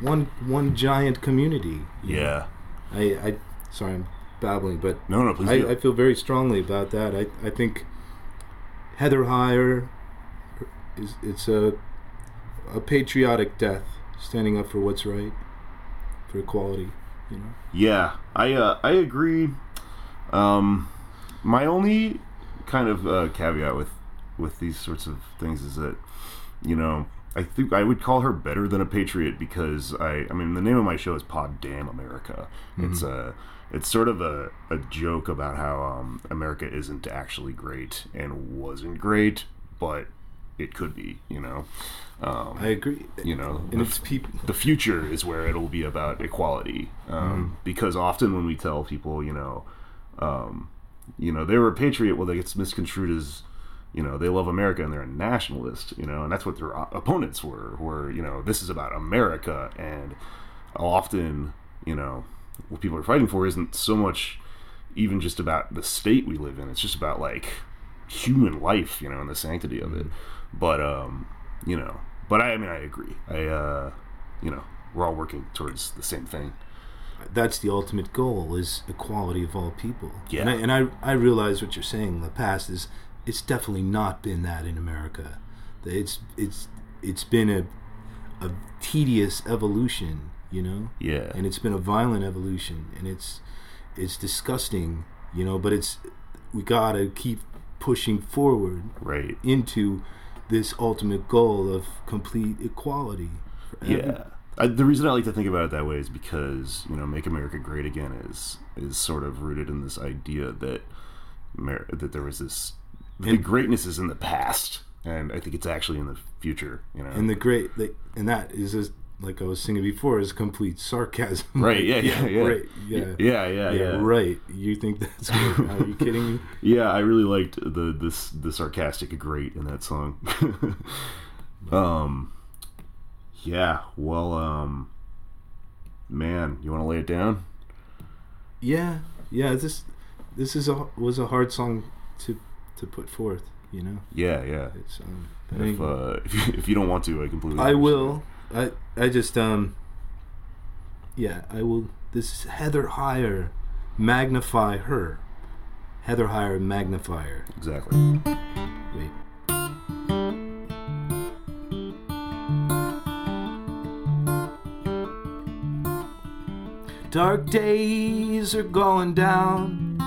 one one giant community. Yeah. I i sorry i'm babbling but no no please. I, I feel very strongly about that. I i think heather heyer is it's a a patriotic death standing up for what's right for equality you know Yeah, I uh, I agree. Um, my only kind of uh, caveat with with these sorts of things is that you know I think I would call her better than a patriot because I I mean the name of my show is Pod Damn America. It's a it's sort of a, a joke about how um, America isn't actually great and wasn't great, but it could be. You know. Um, i agree you know and the it's people the future is where it'll be about equality um, because often when we tell people you know um, you know they were a patriot well that gets misconstrued as you know they love america and they're a nationalist you know and that's what their opponents were were you know this is about america and often you know what people are fighting for isn't so much even just about the state we live in it's just about like human life you know and the sanctity of it but um you know but I, I mean, I agree. I, uh, you know, we're all working towards the same thing. that's the ultimate goal is equality of all people. Yeah. And I, and I, I realize what you're saying in the past is it's definitely not been that in America. It's it's it's been a a tedious evolution, you know? Yeah. And it's been a violent evolution and it's it's disgusting, you know, but it's we got to keep pushing forward Right. into this ultimate goal of complete equality. Yeah. I, the reason I like to think about it that way is because you know, "Make America Great Again" is is sort of rooted in this idea that Amer- that there was this the And- greatness is in the past, and I think it's actually in the future. You know, and the great like, and that is just, like I was singing before is complete sarcasm. right? Yeah, yeah, yeah, Right. Yeah. yeah, yeah, yeah. Right. You think that's great? Are you kidding me? Yeah, I really liked the this the sarcastic great in that song. um, yeah. Well, um, man, you want to lay it down? Yeah. Yeah. This this is a was a hard song to to put forth. You know. Yeah, yeah. It's um. If uh, if you, if you don't want to, I completely. I understand. will. I I just um. Yeah, I will. This is Heather Heyer, magnify her. Heather Heyer, magnifier. Exactly. Wait. Dark days are going down.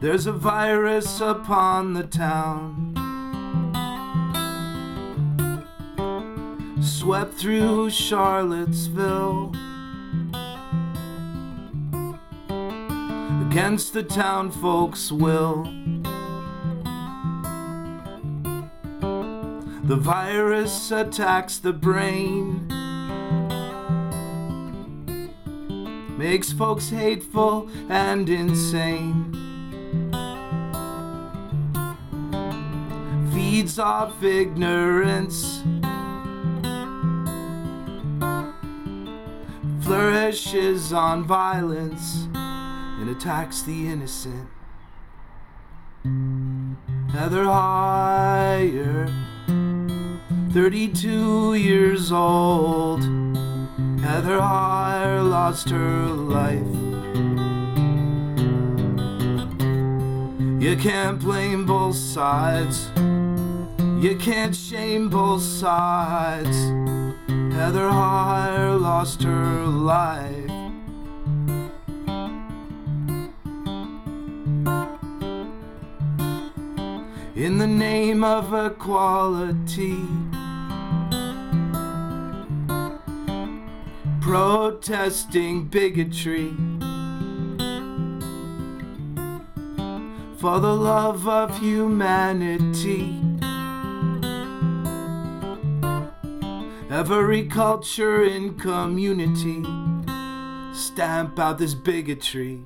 There's a virus upon the town. Swept through Charlottesville. Against the town folks' will. The virus attacks the brain. Makes folks hateful and insane. Feeds off ignorance. Flourishes on violence and attacks the innocent. Heather Heyer, 32 years old. Heather Heyer lost her life. You can't blame both sides. You can't shame both sides. Heather Heyer lost her life. In the name of equality. protesting bigotry for the love of humanity. Every culture and community stamp out this bigotry.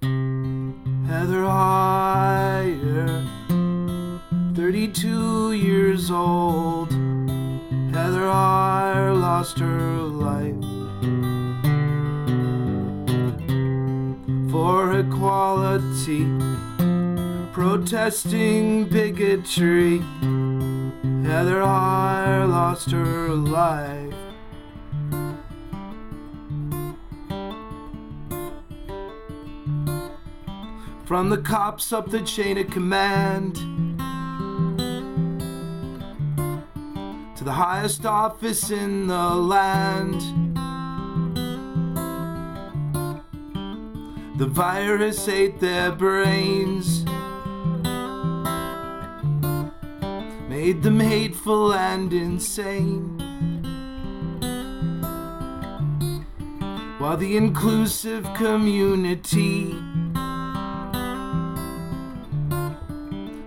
Heather Heyer, 32 years old. Heather Heyer lost her life for equality, protesting bigotry. Heather Heyer lost her life. From the cops up the chain of command. to the highest office in the land. The virus ate their brains, made them hateful and insane. While the inclusive community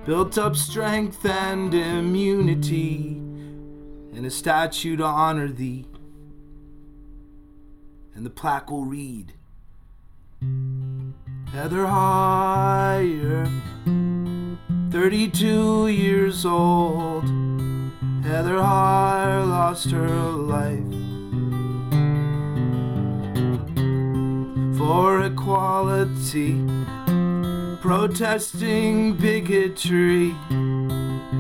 built up strength and immunity and a statue to honor thee. And the plaque will read Heather Heyer, 32 years old. Heather Heyer lost her life for equality, protesting bigotry.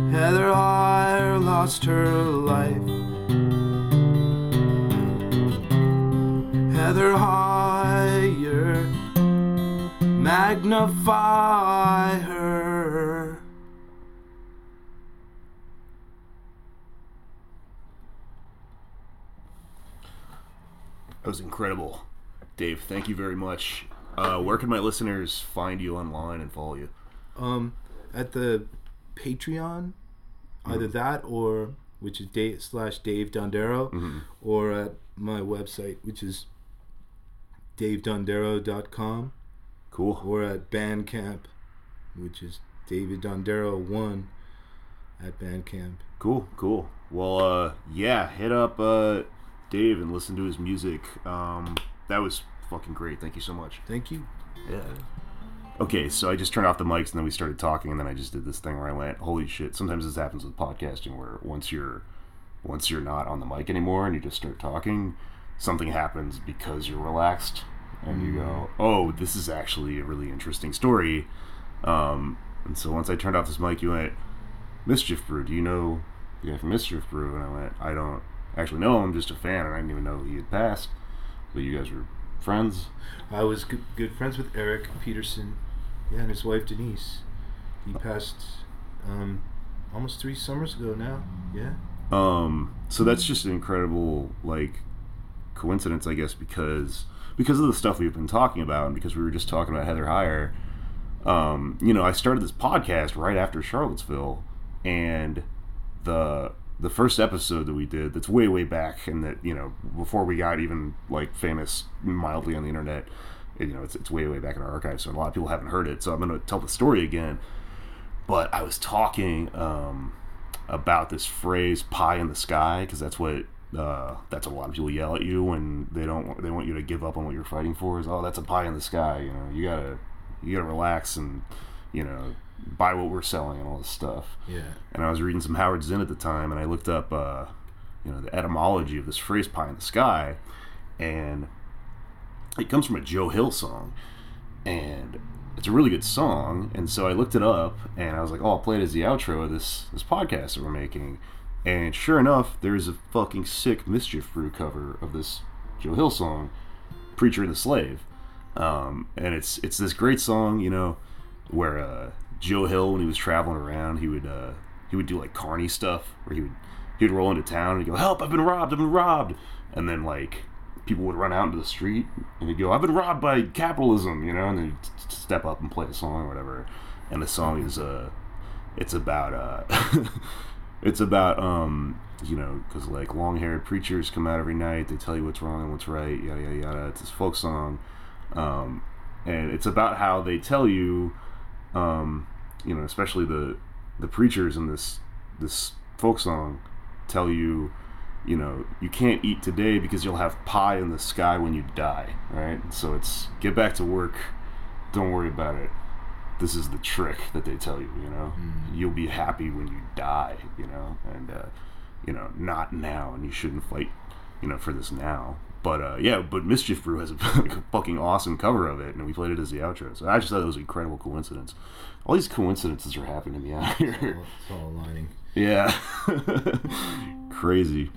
Heather Heyer lost her life. Heather Heyer, magnify her. That was incredible, Dave. Thank you very much. Uh, where can my listeners find you online and follow you? Um, at the Patreon, either that or which is Dave slash Dave Dondero, or at my website, which is davedondero.com, Cool. or at Bandcamp, which is David Dondero one at Bandcamp. Cool, cool. Well, uh, yeah, hit up uh, Dave and listen to his music. Um, that was fucking great. Thank you so much. Thank you. Yeah. Okay, so I just turned off the mics and then we started talking and then I just did this thing where I went, "Holy shit!" Sometimes this happens with podcasting where once you're once you're not on the mic anymore and you just start talking, something happens because you're relaxed and you go, "Oh, this is actually a really interesting story." Um, and so once I turned off this mic, you went, "Mischief Brew, do you know the guy from Mischief Brew?" And I went, "I don't actually know. I'm just a fan, and I didn't even know he had passed." But you guys were friends. I was good, good friends with Erik Petersen, yeah, and his wife Denise. He passed um, almost three summers ago now. Yeah. Um, so that's just an incredible like coincidence, I guess, because because of the stuff we've been talking about, and because we were just talking about Heather Heyer. Um, you know, I started this podcast right after Charlottesville, and the the first episode that we did that's way way back, and that you know before we got even like famous mildly on the internet. You know, it's, it's way way back in our archives, so a lot of people haven't heard it. So I'm going to tell the story again. But I was talking um, about this phrase "pie in the sky" because that's what uh, that's what a lot of people yell at you when they don't they want you to give up on what you're fighting for. Is oh that's a pie in the sky. You know you gotta you gotta relax and you know buy what we're selling and all this stuff. Yeah. And I was reading some Howard Zinn at the time, and I looked up uh, you know the etymology of this phrase "pie in the sky," and it comes from a Joe Hill song, and it's a really good song. And so I looked it up, and I was like, "Oh, I'll play it as the outro of this this podcast that we're making." And sure enough, there's a fucking sick Mischief Brew cover of this Joe Hill song, "Preacher and the Slave," um, and it's it's this great song, you know, where uh, Joe Hill, when he was traveling around, he would uh, he would do like carny stuff, where he would he would roll into town and he'd go, "Help! I've been robbed! I've been robbed!" And then like people would run out into the street and he'd go, "I've been robbed by capitalism," you know, and then he'd step up and play a song or whatever. And the song is uh, it's about uh, it's about um, you know, because like long-haired preachers come out every night, they tell you what's wrong and what's right, yada yada yada. It's this folk song, um, and it's about how they tell you, um, you know, especially the the preachers in this this folk song tell you you know, you can't eat today because you'll have pie in the sky when you die, right? So it's get back to work, don't worry about it. This is the trick that they tell you, you know. You'll be happy when you die, you know, and uh, you know, not now, and you shouldn't fight, you know, for this now. But uh, yeah, but Mischief Brew has a, like, a fucking awesome cover of it, and we played it as the outro. So I just thought it was an incredible coincidence. All these coincidences are happening to me out here. It's all aligning. Yeah. Crazy.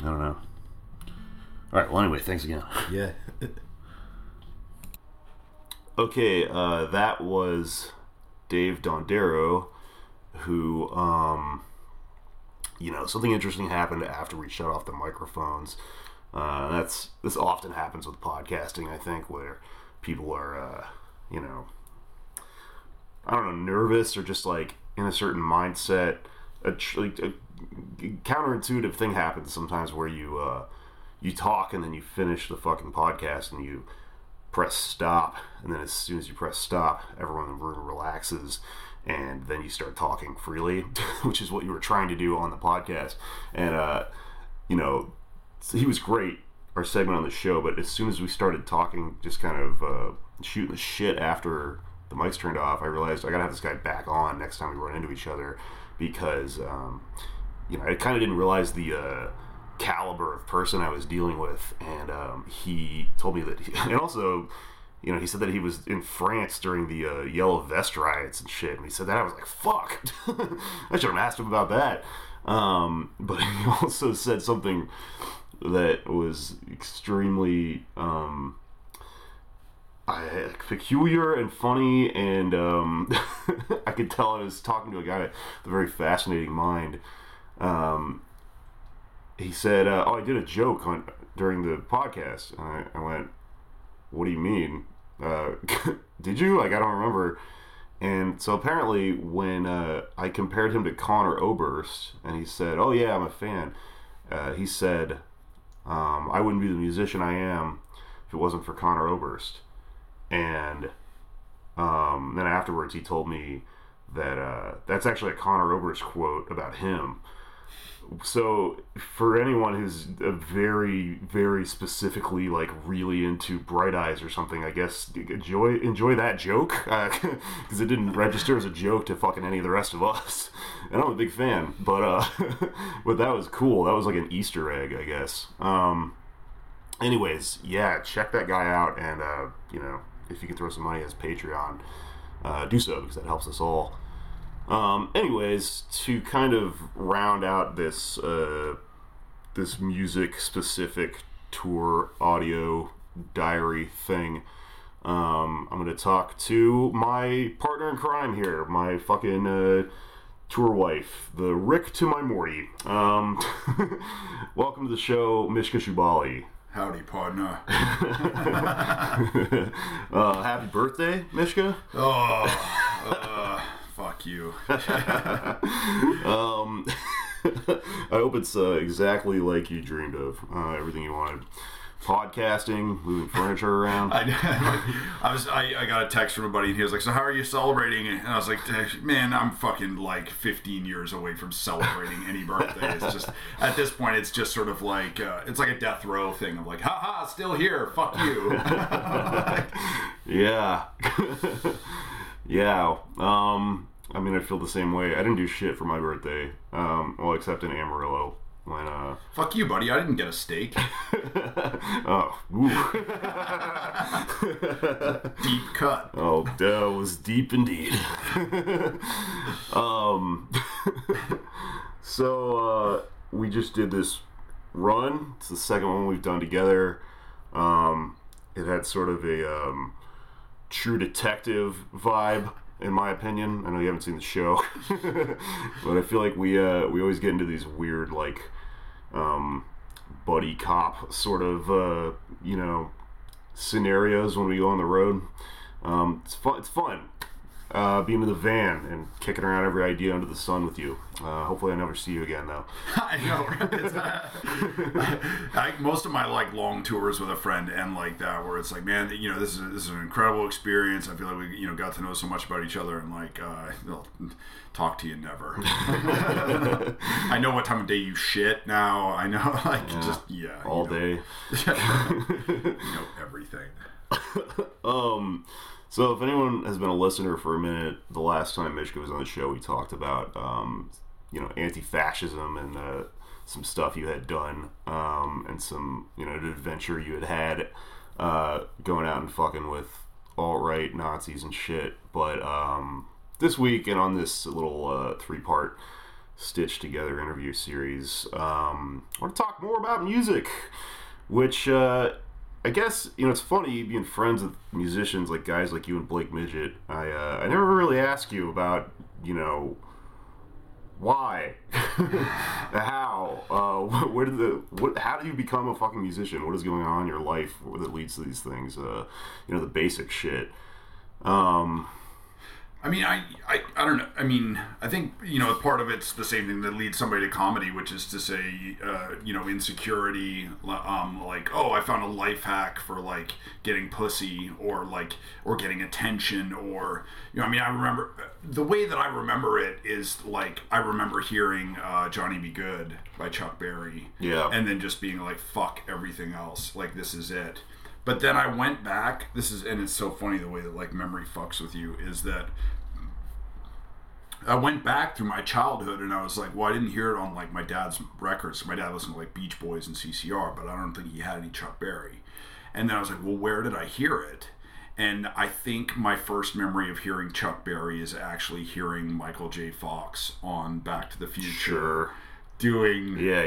I don't know. All right. Well, anyway, thanks again. Yeah. Okay, uh, that was Dave Dondero, who, um, you know, something interesting happened after we shut off the microphones. Uh, that's this often happens with podcasting, I think, where people are, uh, you know, I don't know, nervous or just like in a certain mindset. A, a counterintuitive thing happens sometimes where you uh, you talk and then you finish the fucking podcast and you press stop, and then as soon as you press stop, everyone in the room relaxes, and then you start talking freely, which is what you were trying to do on the podcast. And uh, you know, he was great, our segment on the show. But as soon as we started talking, just kind of uh, shooting the shit after the mics turned off, I realized I gotta have this guy back on next time we run into each other because um, you know I kind of didn't realize the. Uh, caliber of person I was dealing with, and um, he told me that, he, and also you know, he said that he was in France during the uh, Yellow Vest riots and shit. And he said that I was like, "Fuck!" I should have asked him about that. Um, but he also said something that was extremely um, Peculiar and funny, and um, I could tell I was talking to a guy with a very fascinating mind. Um, he said, uh, "Oh, I did a joke on during the podcast." And I, I went, "What do you mean? Uh, did you? Like, I don't remember." And so apparently, when uh, I compared him to Conor Oberst, and he said, "Oh yeah, I'm a fan," uh, he said, um, "I wouldn't be the musician I am if it wasn't for Conor Oberst." And um, then afterwards, he told me that uh, that's actually a Conor Oberst quote about him. So, for anyone who's very, very specifically like really into Bright Eyes or something, I guess enjoy enjoy that joke because it didn't register as a joke to fucking any of the rest of us. And I'm a big fan, but uh, but that was cool. That was like an Easter egg, I guess. Um, anyways, yeah, check that guy out, and uh, you know, if you can throw some money as Patreon, uh, do so because that helps us all. Um, anyways, to kind of round out this uh, this music specific tour audio diary thing, um, I'm going to talk to my partner in crime here, my fucking uh, tour wife, the Rick to my Morty. Um, welcome to the show, Mishka Shubaly. Howdy, partner. uh, happy birthday, Mishka. Oh, uh, fuck you. um, I hope it's uh, exactly like you dreamed of. Uh, everything you wanted. Podcasting, moving furniture around. I, I was I, I got a text from a buddy and he was like, "So how are you celebrating?" And I was like, "Man, I'm fucking like 15 years away from celebrating any birthday. It's just at this point, it's just sort of like uh, it's like a death row thing of like, haha, still here, fuck you." Yeah. yeah. Um, I mean, I feel the same way. I didn't do shit for my birthday. Um, well, except in Amarillo uh fuck you, buddy. I didn't get a steak. oh. Deep cut. oh that was deep indeed. um so uh we just did this run. It's the second one we've done together. Um it had sort of a um true detective vibe in my opinion. I know you haven't seen the show, but I feel like we uh, we always get into these weird like um, buddy cop sort of uh, you know scenarios when we go on the road. Um, it's fun. It's fun. Uh, being in the van and kicking around every idea under the sun with you. Uh, hopefully, I never see you again, though. I know. Right? I, most of my like long tours with a friend end like that, where it's like, man, you know, this is this is an incredible experience. I feel like we, you know, got to know so much about each other, and like, uh, they'll talk to you never. I know what time of day you shit now. I know, like, just yeah, All you know, day. you know everything. Um, so if anyone has been a listener for a minute, the last time Mishka was on the show, we talked about um, you know anti-fascism and uh, some stuff you had done, um, and some you know adventure you had had uh, going out and fucking with alt-right Nazis and shit. But um, this week and on this little uh, three-part stitched together interview series, um, I want to talk more about music, which. I guess you know it's funny being friends with musicians like guys like you and Blake Midget. I uh, I never really ask you about you know why, how, uh, where did the what? How do you become a fucking musician? What is going on in your life that leads to these things? Uh, you know the basic shit. Um, I mean, I, I, I don't know. I mean, I think you know part of it's the same thing that leads somebody to comedy, which is to say, uh, you know, insecurity. Um, like, oh, I found a life hack for like getting pussy, or like, or getting attention, or you know, I mean, I remember the way that I remember it is like I remember hearing uh, Johnny B. Goode by Chuck Berry, Yeah. and then just being like, fuck everything else, like this is it. But then I went back. This is, and it's so funny the way that like memory fucks with you. Is that I went back through my childhood and I was like, well, I didn't hear it on like my dad's records. My dad listened to like Beach Boys and CCR, but I don't think he had any Chuck Berry. And then I was like, well, where did I hear it? And I think my first memory of hearing Chuck Berry is actually hearing Michael J. Fox on Back to the Future Sure. Doing Yeah,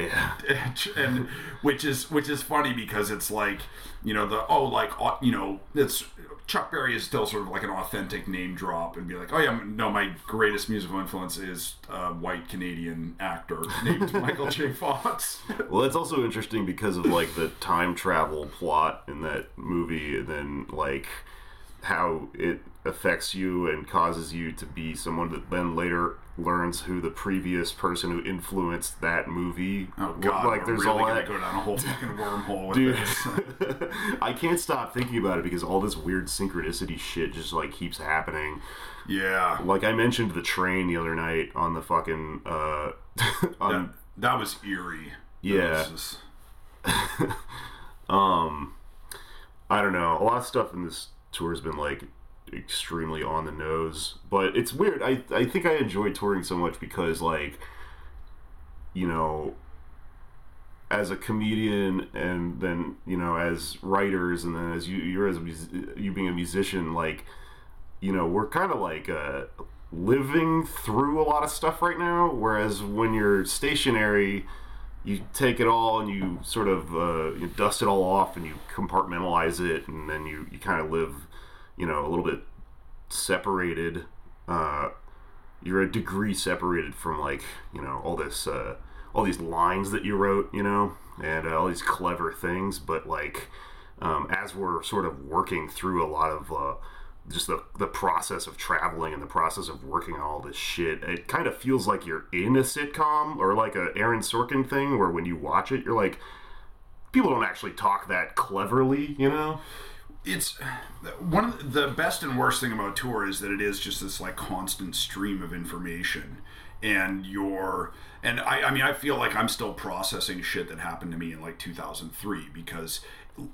yeah. and which is which is funny because it's like you know the oh like you know it's Chuck Berry is still sort of like an authentic name drop and be like oh yeah no my greatest musical influence is a white Canadian actor named Michael J Fox Well, it's also interesting because of like the time travel plot in that movie, and then like how it affects you and causes you to be someone that then later learns who the previous person who influenced that movie. oh god like there's really all that. go down a whole fucking wormhole with Dude, this I can't stop thinking about it because all this weird synchronicity shit just like keeps happening. yeah Like I mentioned the train the other night on the fucking uh that, on that was eerie That Yeah. was just- um I don't know. A lot of stuff in this tour has been like extremely on the nose, but it's weird. I I think I enjoy touring so much because like you know as a comedian and then you know as writers and then as you you're as a you being a musician like you know we're kind of like uh living through a lot of stuff right now whereas when you're stationary you take it all and you sort of uh, you dust it all off and you compartmentalize it and then you, you kind of live you know a little bit separated uh, you're a degree separated from like you know all this uh, all these lines that you wrote you know and uh, all these clever things but like um, as we're sort of working through a lot of uh, just the, the process of traveling and the process of working on all this shit it kind of feels like you're in a sitcom or like a aaron sorkin thing where when you watch it you're like people don't actually talk that cleverly you know it's one of the best and worst thing about tour is that it is just this like constant stream of information. And your and I, I mean i feel like i'm still processing shit that happened to me in like 2003 because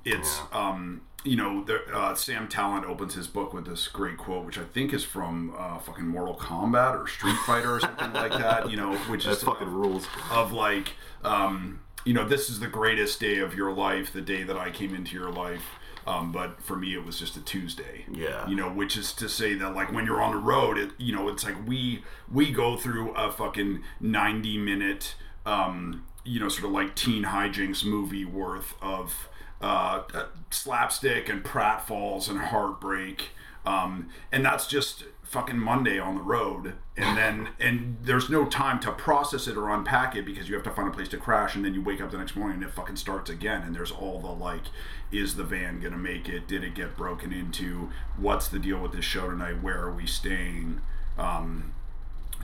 it's um you know the, uh, Sam Tallent opens his book with this great quote which i think is from uh, fucking mortal kombat or street fighter or something like that you know which that's is fucking rules. of like um, you know this is the greatest day of your life the day that i came into your life um, but for me it was just a tuesday Yeah. you know which is to say that like when you're on the road it you know it's like we we go through a fucking 90 minute um, you know sort of like teen hijinks movie worth of uh, uh, slapstick and pratfalls and heartbreak um, and that's just fucking Monday on the road, and then and there's no time to process it or unpack it because you have to find a place to crash, and then you wake up the next morning and it fucking starts again, and there's all the like, is the van gonna make it? Did it get broken into? What's the deal with this show tonight? Where are we staying? Um,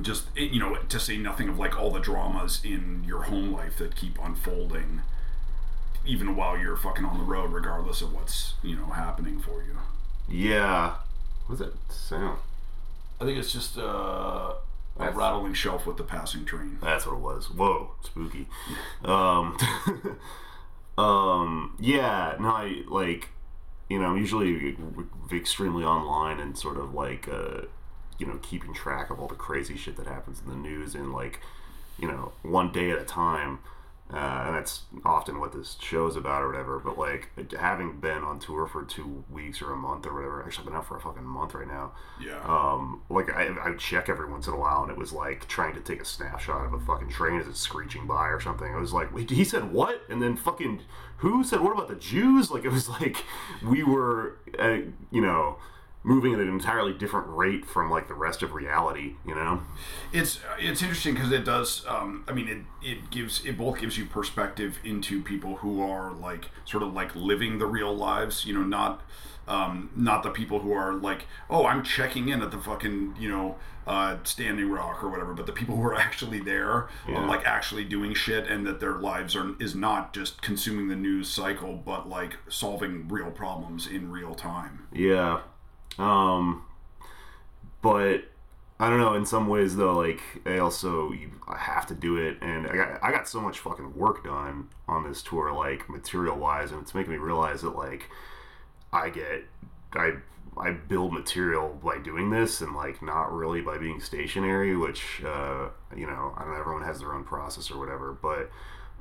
just you know, to say nothing of like all the dramas in your home life that keep unfolding, even while you're fucking on the road, regardless of what's you know happening for you. yeah what's that sound I think it's just uh, a rattling shelf with the passing train. That's what it was. Whoa, spooky. Um, um, yeah, no, I like, you know, I'm usually extremely online and sort of like, uh, you know, keeping track of all the crazy shit that happens in the news and like, you know, one day at a time. Uh, and that's often what this show's about or whatever. But like having been on tour for two weeks or a month or whatever, actually I've been out for a fucking month right now Yeah. um, like I, I would check every once in a while, and it was like trying to take a snapshot of a fucking train as it's screeching by or something. I was like, wait, he said what? And then fucking who said what about the Jews? Like it was like we were, uh, you know, moving at an entirely different rate from like the rest of reality. You know? it's it's interesting because it does. Um, I mean, it it gives it both gives you perspective into people who are like sort of like living the real lives. You know, not. Um, not the people who are like, oh, I'm checking in at the fucking, you know, uh, Standing Rock or whatever, but the people who are actually there, Yeah. like actually doing shit, and that their lives are is not just consuming the news cycle, but like solving real problems in real time. Yeah. Um, but I don't know. In some ways, though, like I also you have to do it, and I got I got so much fucking work done on this tour, like material wise, and it's making me realize that like I get I I build material by doing this, and like not really by being stationary, which uh, you know I don't know. Everyone has their own process or whatever, but.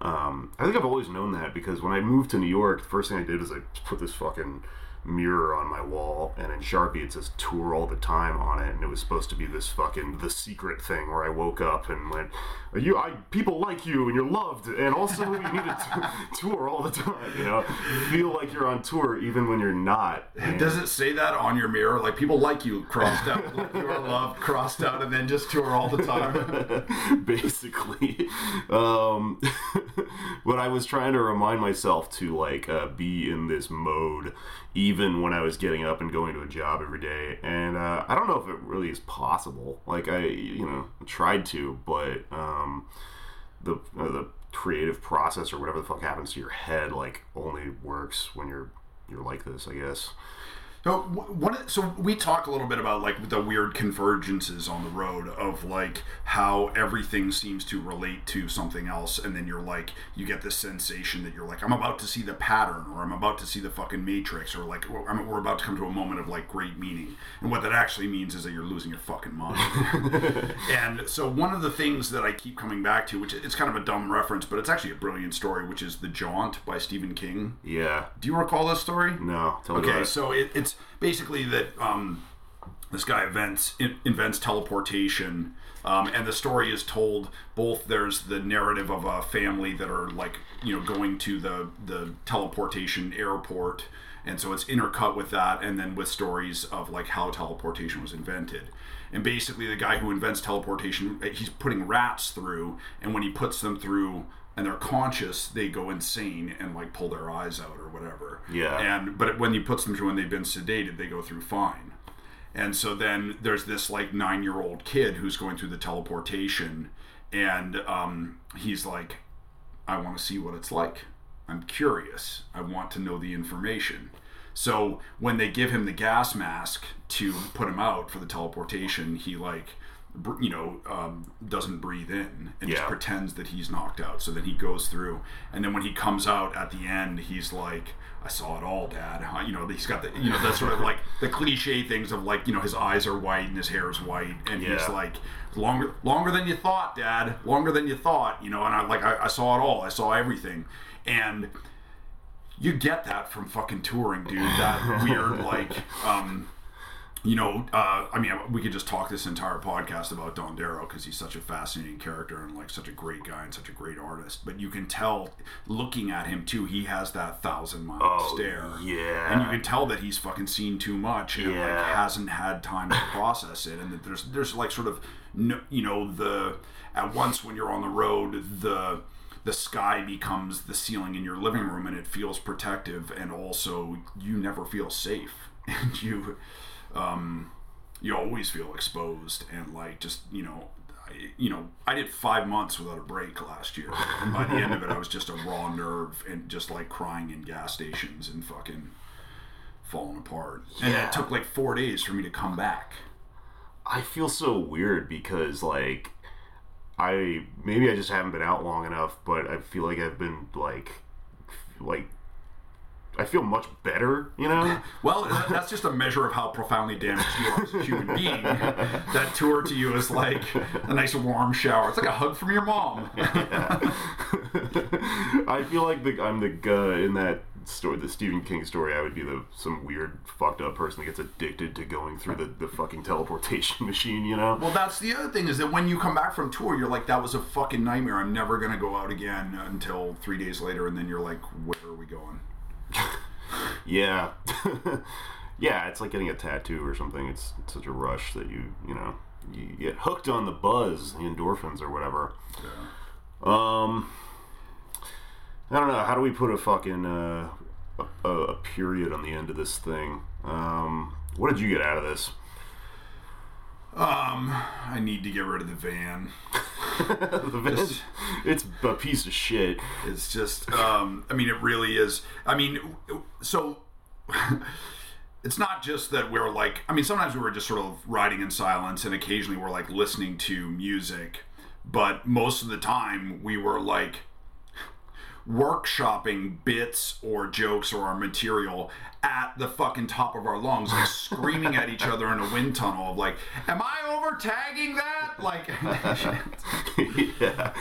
Um, I think I've always known that because when I moved to New York, the first thing I did is I put this fucking mirror on my wall, and in Sharpie it says "tour all the time" on it, and it was supposed to be this fucking the secret thing where I woke up and went, "You, I, people like you, and you're loved, and also you need to tour all the time. You know, feel like you're on tour even when you're not." And- Does it say that on your mirror? Like people like you crossed out, like you are loved crossed out, and then just tour all the time. basically. Um, but I was trying to remind myself to like uh, be in this mode even when I was getting up and going to a job every day. And uh, I don't know if it really is possible. Like I, you know, tried to, but um, the uh, the creative process or whatever the fuck happens to your head like only works when you're you're like this, I guess. So what? So we talk a little bit about like the weird convergences on the road of like how everything seems to relate to something else, and then you're like you get this sensation that you're like I'm about to see the pattern, or I'm about to see the fucking matrix, or like we're, I'm, we're about to come to a moment of like great meaning, and what that actually means is that you're losing your fucking mind. and so one of the things that I keep coming back to, which it's kind of a dumb reference, but it's actually a brilliant story, which is The Jaunt by Stephen King. Yeah. Do you recall this story? No. Tell me about Okay, so it, it's basically that um, this guy invents in, invents teleportation, um, and the story is told both. There's the narrative of a family that are like you know going to the the teleportation airport, and so it's intercut with that, and then with stories of like how teleportation was invented. And basically, the guy who invents teleportation, he's putting rats through, and when he puts them through and they're conscious, they go insane and like pull their eyes out or whatever. Yeah. And but when he puts them through and they've been sedated, they go through fine. And so then there's this like nine year old kid who's going through the teleportation, and um, he's like, I want to see what it's like. I'm curious. I want to know the information. So when they give him the gas mask to put him out for the teleportation, he like, you know, um, doesn't breathe in and just pretends that he's knocked out. So then he goes through, and then when he comes out at the end, he's like, "I saw it all, Dad." You know, he's got the, you know, that sort of like the cliche things of like, you know, his eyes are white and his hair is white, and he's like, "Longer, longer than you thought, Dad. Longer than you thought." You know, and I like, I, I saw it all. I saw everything, and you get that from fucking touring, dude. That weird, like, um, you know, uh, I mean, we could just talk this entire podcast about Don Darrow because he's such a fascinating character and like such a great guy and such a great artist. But you can tell, looking at him too, he has that thousand mile Oh, stare. yeah. and you can tell that he's fucking seen too much and like hasn't had time to process it. And that there's there's like sort of, no, you know, the at once when you're on the road, the the sky becomes the ceiling in your living room and it feels protective and also you never feel safe and you um you always feel exposed and like just you know I, you know i did five months without a break last year. And by the end of it i was just a raw nerve and just like crying in gas stations and fucking falling apart. And it took like four days for me to come back. I feel so weird because like I maybe I just haven't been out long enough, but I feel like I've been like like I feel much better, you know? Well, that's just a measure of how profoundly damaged you are as a human being. That tour to you is like a nice warm shower. It's like a hug from your mom. I feel like the, I'm the guy in that story, the Stephen King story. I would be the some weird fucked up person that gets addicted to going through the, the fucking teleportation machine, you know? Well, that's the other thing is that when you come back from tour, you're like, that was a fucking nightmare. I'm never gonna go out again until three days later, and then you're like, where are we going? Yeah. yeah, it's like getting a tattoo or something. It's, it's such a rush that you, you know, you get hooked on the buzz, the endorphins or whatever. Um, I don't know. How do we put a fucking uh, a, a period on the end of this thing? Um, what did you get out of this? Um, I need to get rid of the van. the van, it's a piece of shit. It's just, um, I mean, it really is. I mean, so it's not just that we're like, I mean, sometimes we were just sort of riding in silence, and occasionally we're like listening to music, but most of the time we were like, workshopping bits or jokes or our material at the fucking top of our lungs, like screaming at each other in a wind tunnel of like, "Am I over tagging that?" Like, yeah,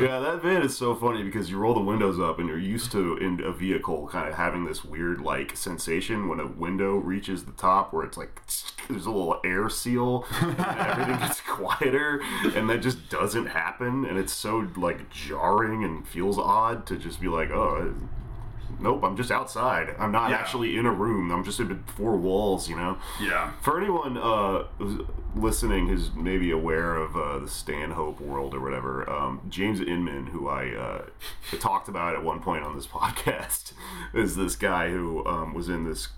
yeah. That van is so funny because you roll the windows up and you're used to in a vehicle kind of having this weird like sensation when a window reaches the top, where it's like there's a little air seal, and everything gets quieter, and that just doesn't happen, and it's so like jarring and feels odd to just be like, oh. Nope, I'm just outside. I'm not Yeah. actually in a room. I'm just in four walls, you know? yeah, For anyone uh, listening who's maybe aware of uh, the Stanhope world or whatever, um, James Inman, who I uh, talked about at one point on this podcast, is this guy who um, was in this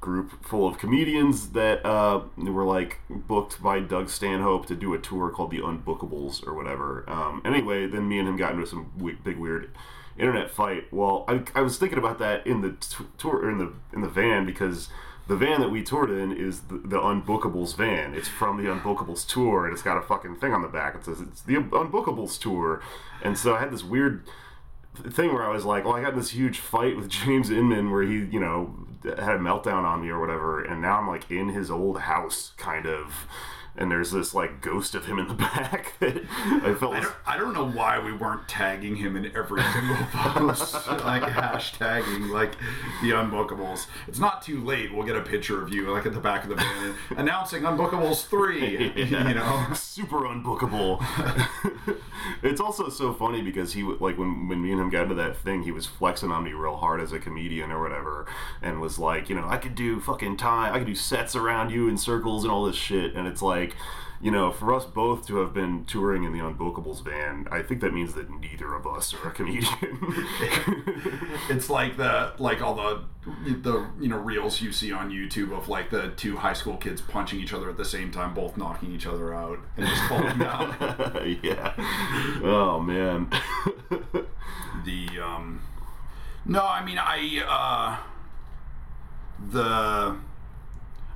group full of comedians that uh, were like booked by Doug Stanhope to do a tour called the Unbookables or whatever. Um, anyway, then me and him got into some w- big weird internet fight. Well, I, I was thinking about that in the tour in the in the van because the van that we toured in is the, the Unbookables van. It's from the Unbookables tour, and it's got a fucking thing on the back. It says it's the Unbookables tour, and so I had this weird thing where I was like, well, I got this huge fight with James Inman where he, you know, had a meltdown on me or whatever, and now I'm like in his old house, kind of, and there's this like ghost of him in the back that I felt. I don't, I don't know why we weren't tagging him in every single post, like hashtagging like the unbookables. It's not too late. We'll get a picture of you like at the back of the van announcing unbookables three. You know, super unbookable. it's also so funny because he like when when me and him got into that thing, he was flexing on me real hard as a comedian or whatever, and was like, you know, I could do fucking time, I could do sets around you in circles and all this shit, and it's like. You know, for us both to have been touring in the Unbookables van, I think that means that neither of us are a comedian. it's like the like all the the you know reels you see on YouTube of like the two high school kids punching each other at the same time, both knocking each other out and just falling down. yeah. Oh man. the um no i mean i uh the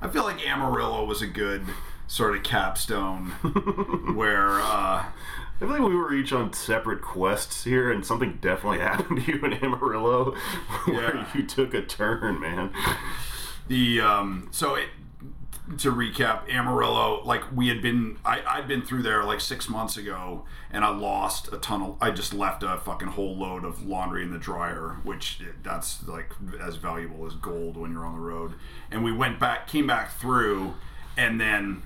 i feel like amarillo was a good sort of capstone where uh I feel like we were each on separate quests here, and something definitely happened to you in Amarillo where Yeah. you took a turn, man. the um so it to recap amarillo like we had been I, i'd been through there like six months ago and i lost a ton of i just left a fucking whole load of laundry in the dryer which that's like as valuable as gold when you're on the road and we went back came back through and then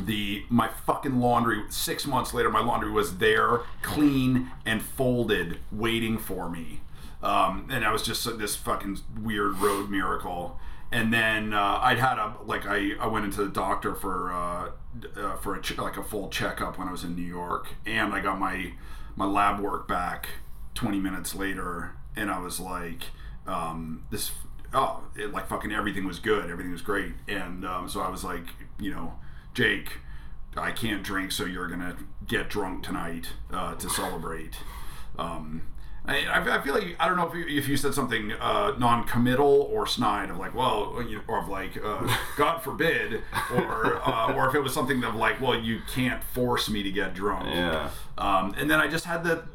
the my fucking laundry six months later my laundry was there clean and folded waiting for me. Um, and I was just this fucking weird road miracle. And then uh, I'd had a like I, I went into the doctor for uh, uh, for a ch- like a full checkup when I was in New York. And I got my my lab work back 20 minutes later. And I was like um, this oh it, like fucking everything was good. Everything was great. And um, so I was like you know Jake I can't drink so you're gonna get drunk tonight uh, to celebrate um, I, I feel like I don't know if you, if you said something uh, non-committal or snide of like, well, you- or of like, uh, God forbid, or uh, or if it was something of like, well, you can't force me to get drunk. Yeah. Um, and then I just had the,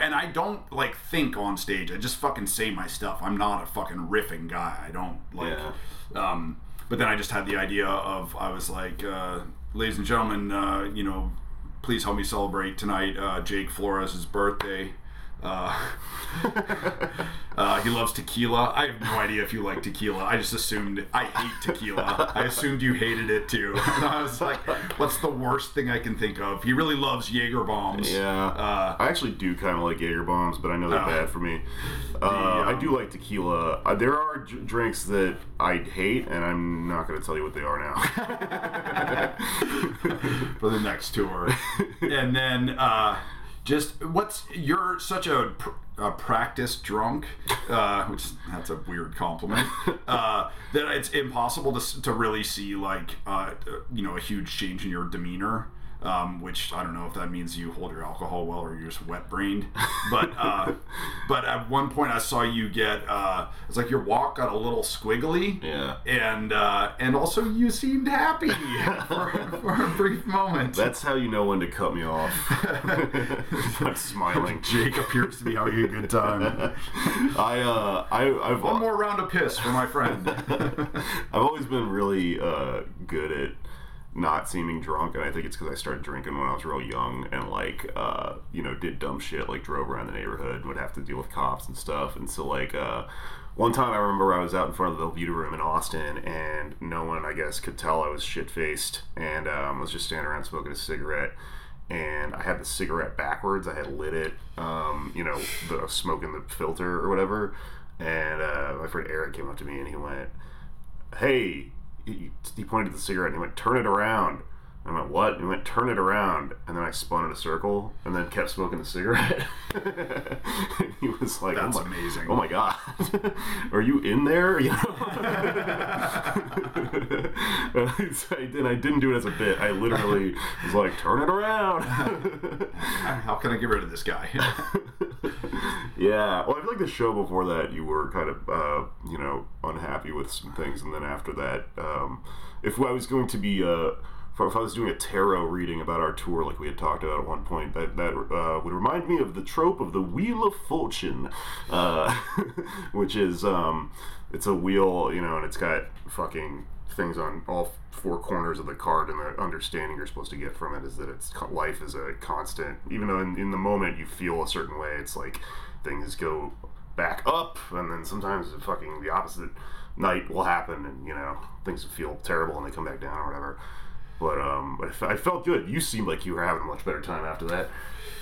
and I don't like think on stage. I just fucking say my stuff. I'm not a fucking riffing guy. I don't like. Yeah. Um, but then I just had the idea of I was like, uh, ladies and gentlemen, uh, you know, please help me celebrate tonight uh, Jake Flores' birthday. Uh, uh, he loves tequila. I have no idea if you like tequila. I just assumed I hate tequila. I assumed you hated it too. And I was like, what's the worst thing I can think of? He really loves Jaeger bombs. Yeah. Uh, I actually do kind of like Jaeger bombs, but I know they're Oh. bad for me. Uh, I um, do like tequila. Uh, there are j- drinks that I hate, and I'm not going to tell you what they are now. for the next tour. and then uh, just what's you're such a, a practiced drunk, uh, which that's a weird compliment. Uh, that it's impossible to, to really see like uh, you know a huge change in your demeanor. Um, which I don't know if that means you hold your alcohol well or you're just wet brained. But uh, but at one point I saw you get uh, it's like your walk got a little squiggly. Yeah. And uh, and also you seemed happy for, for a brief moment. That's how you know when to cut me off. I'm smiling. Jake appears to be having a good time. I uh, I I've One more round of piss for my friend. I've always been really uh, good at not seeming drunk, and I think it's because I started drinking when I was real young, and like, uh, you know, did dumb shit like drove around the neighborhood would have to deal with cops and stuff. And so, like, uh, one time I remember I was out in front of the Velveeta Room in Austin, and no one, I guess, could tell I was shit faced, and um, was just standing around smoking a cigarette. And I had the cigarette backwards. I had lit it, um, you know, the smoking the filter or whatever. And uh, my friend Eric came up to me and he went, hey, he, he pointed the cigarette and he went, turn it around. And I went, what? And he went, turn it around. And then I spun in a circle and then kept smoking the cigarette. he was like, That's oh my, amazing. Oh my God. Are you in there? You know? and I didn't do it as a bit. I literally was like, turn it around. How can I get rid of this guy? Yeah. Well, I feel like the show before that, you were kind of, uh, you know, unhappy with some things, and then after that, um, if I was going to be, uh, if I was doing a tarot reading about our tour, like we had talked about at one point, that that uh, would remind me of the trope of the Wheel of Fortune, uh, which is, um, it's a wheel, you know, and it's got fucking things on all four corners of the card, and the understanding you're supposed to get from it is that it's life is a constant. Even though in, in the moment you feel a certain way, it's like things go back up, and then sometimes the fucking the opposite night will happen, and you know things feel terrible and they come back down or whatever. But um, but I I felt good. You seemed like you were having a much better time after that.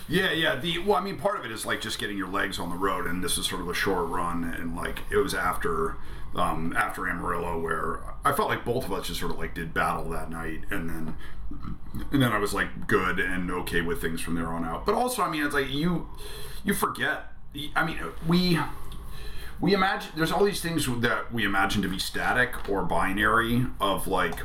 Yeah, yeah. The well, I mean, part of it is like just getting your legs on the road, and this is sort of a short run, and like it was after um, after Amarillo where I felt like both of us just sort of like did battle that night, and then and then I was like good and okay with things from there on out. But also, I mean, it's like you you forget. I mean, we we imagine there's all these things that we imagine to be static or binary of like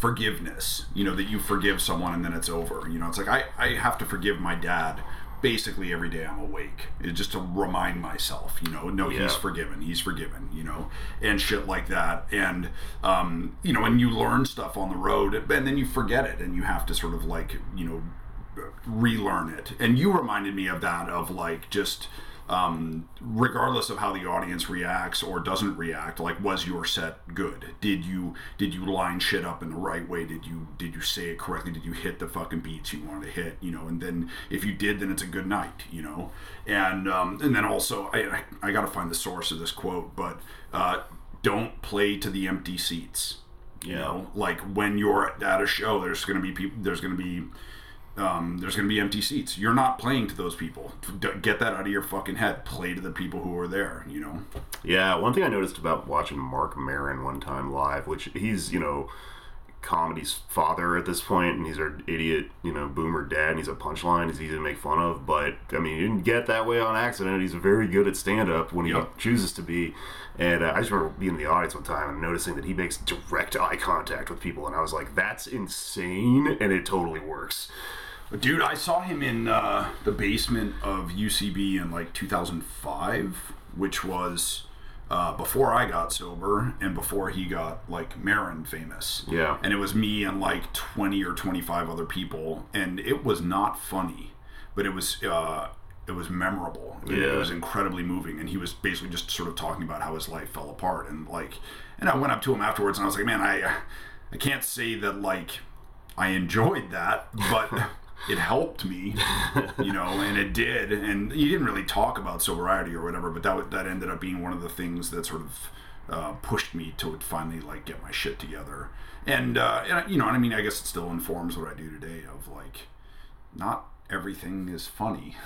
forgiveness you know that you forgive someone and then it's over you know? It's like i i have to forgive my dad basically every day i'm awake it's just to remind myself you know no Yeah. he's forgiven he's forgiven you know? And shit like that and um you know and you learn stuff on the road and then you forget it and you have to sort of like you know relearn it. And you reminded me of that of like just um, regardless of how the audience reacts or doesn't react like was your set good? Did you did you line shit up in the right way? Did you did you say it correctly? Did you hit the fucking beats you wanted to hit you know? And then if you did then it's a good night you know? And um, and then also I, I, I gotta find the source of this quote but uh, don't play to the empty seats you know? Like when you're at a show there's gonna be people there's gonna be um, there's going to be empty seats. You're not playing to those people. Get that out of your fucking head. Play to the people who are there. You know. Yeah, one thing I noticed about watching Marc Maron one time live, which he's, you know, comedy's father at this point, and he's our idiot, you know, boomer dad, and he's a punchline, he's easy to make fun of, but, I mean, he didn't get that way on accident. He's very good at stand up when he Yep. chooses to be. And uh, I just remember being in the audience one time and noticing that he makes direct eye contact with people, and I was like, that's insane, and it totally works. Dude, I saw him in uh, the basement of UCB in like 2005, which was uh, before I got sober and before he got like Maron famous. Yeah. And it was me and like 20 or 25 other people, and it was not funny, but it was. Uh, it was memorable. It- It Yeah. was incredibly moving, and he was basically just sort of talking about how his life fell apart, and like, and I went up to him afterwards, and I was like, "Man, I, I can't say that like I enjoyed that, but it helped me, you know, and it did. And he didn't really talk about sobriety or whatever, but that that ended up being one of the things that sort of uh, pushed me to finally like get my shit together. And, uh, and you know, and I mean, I guess it still informs what I do today. Of like, not everything is funny.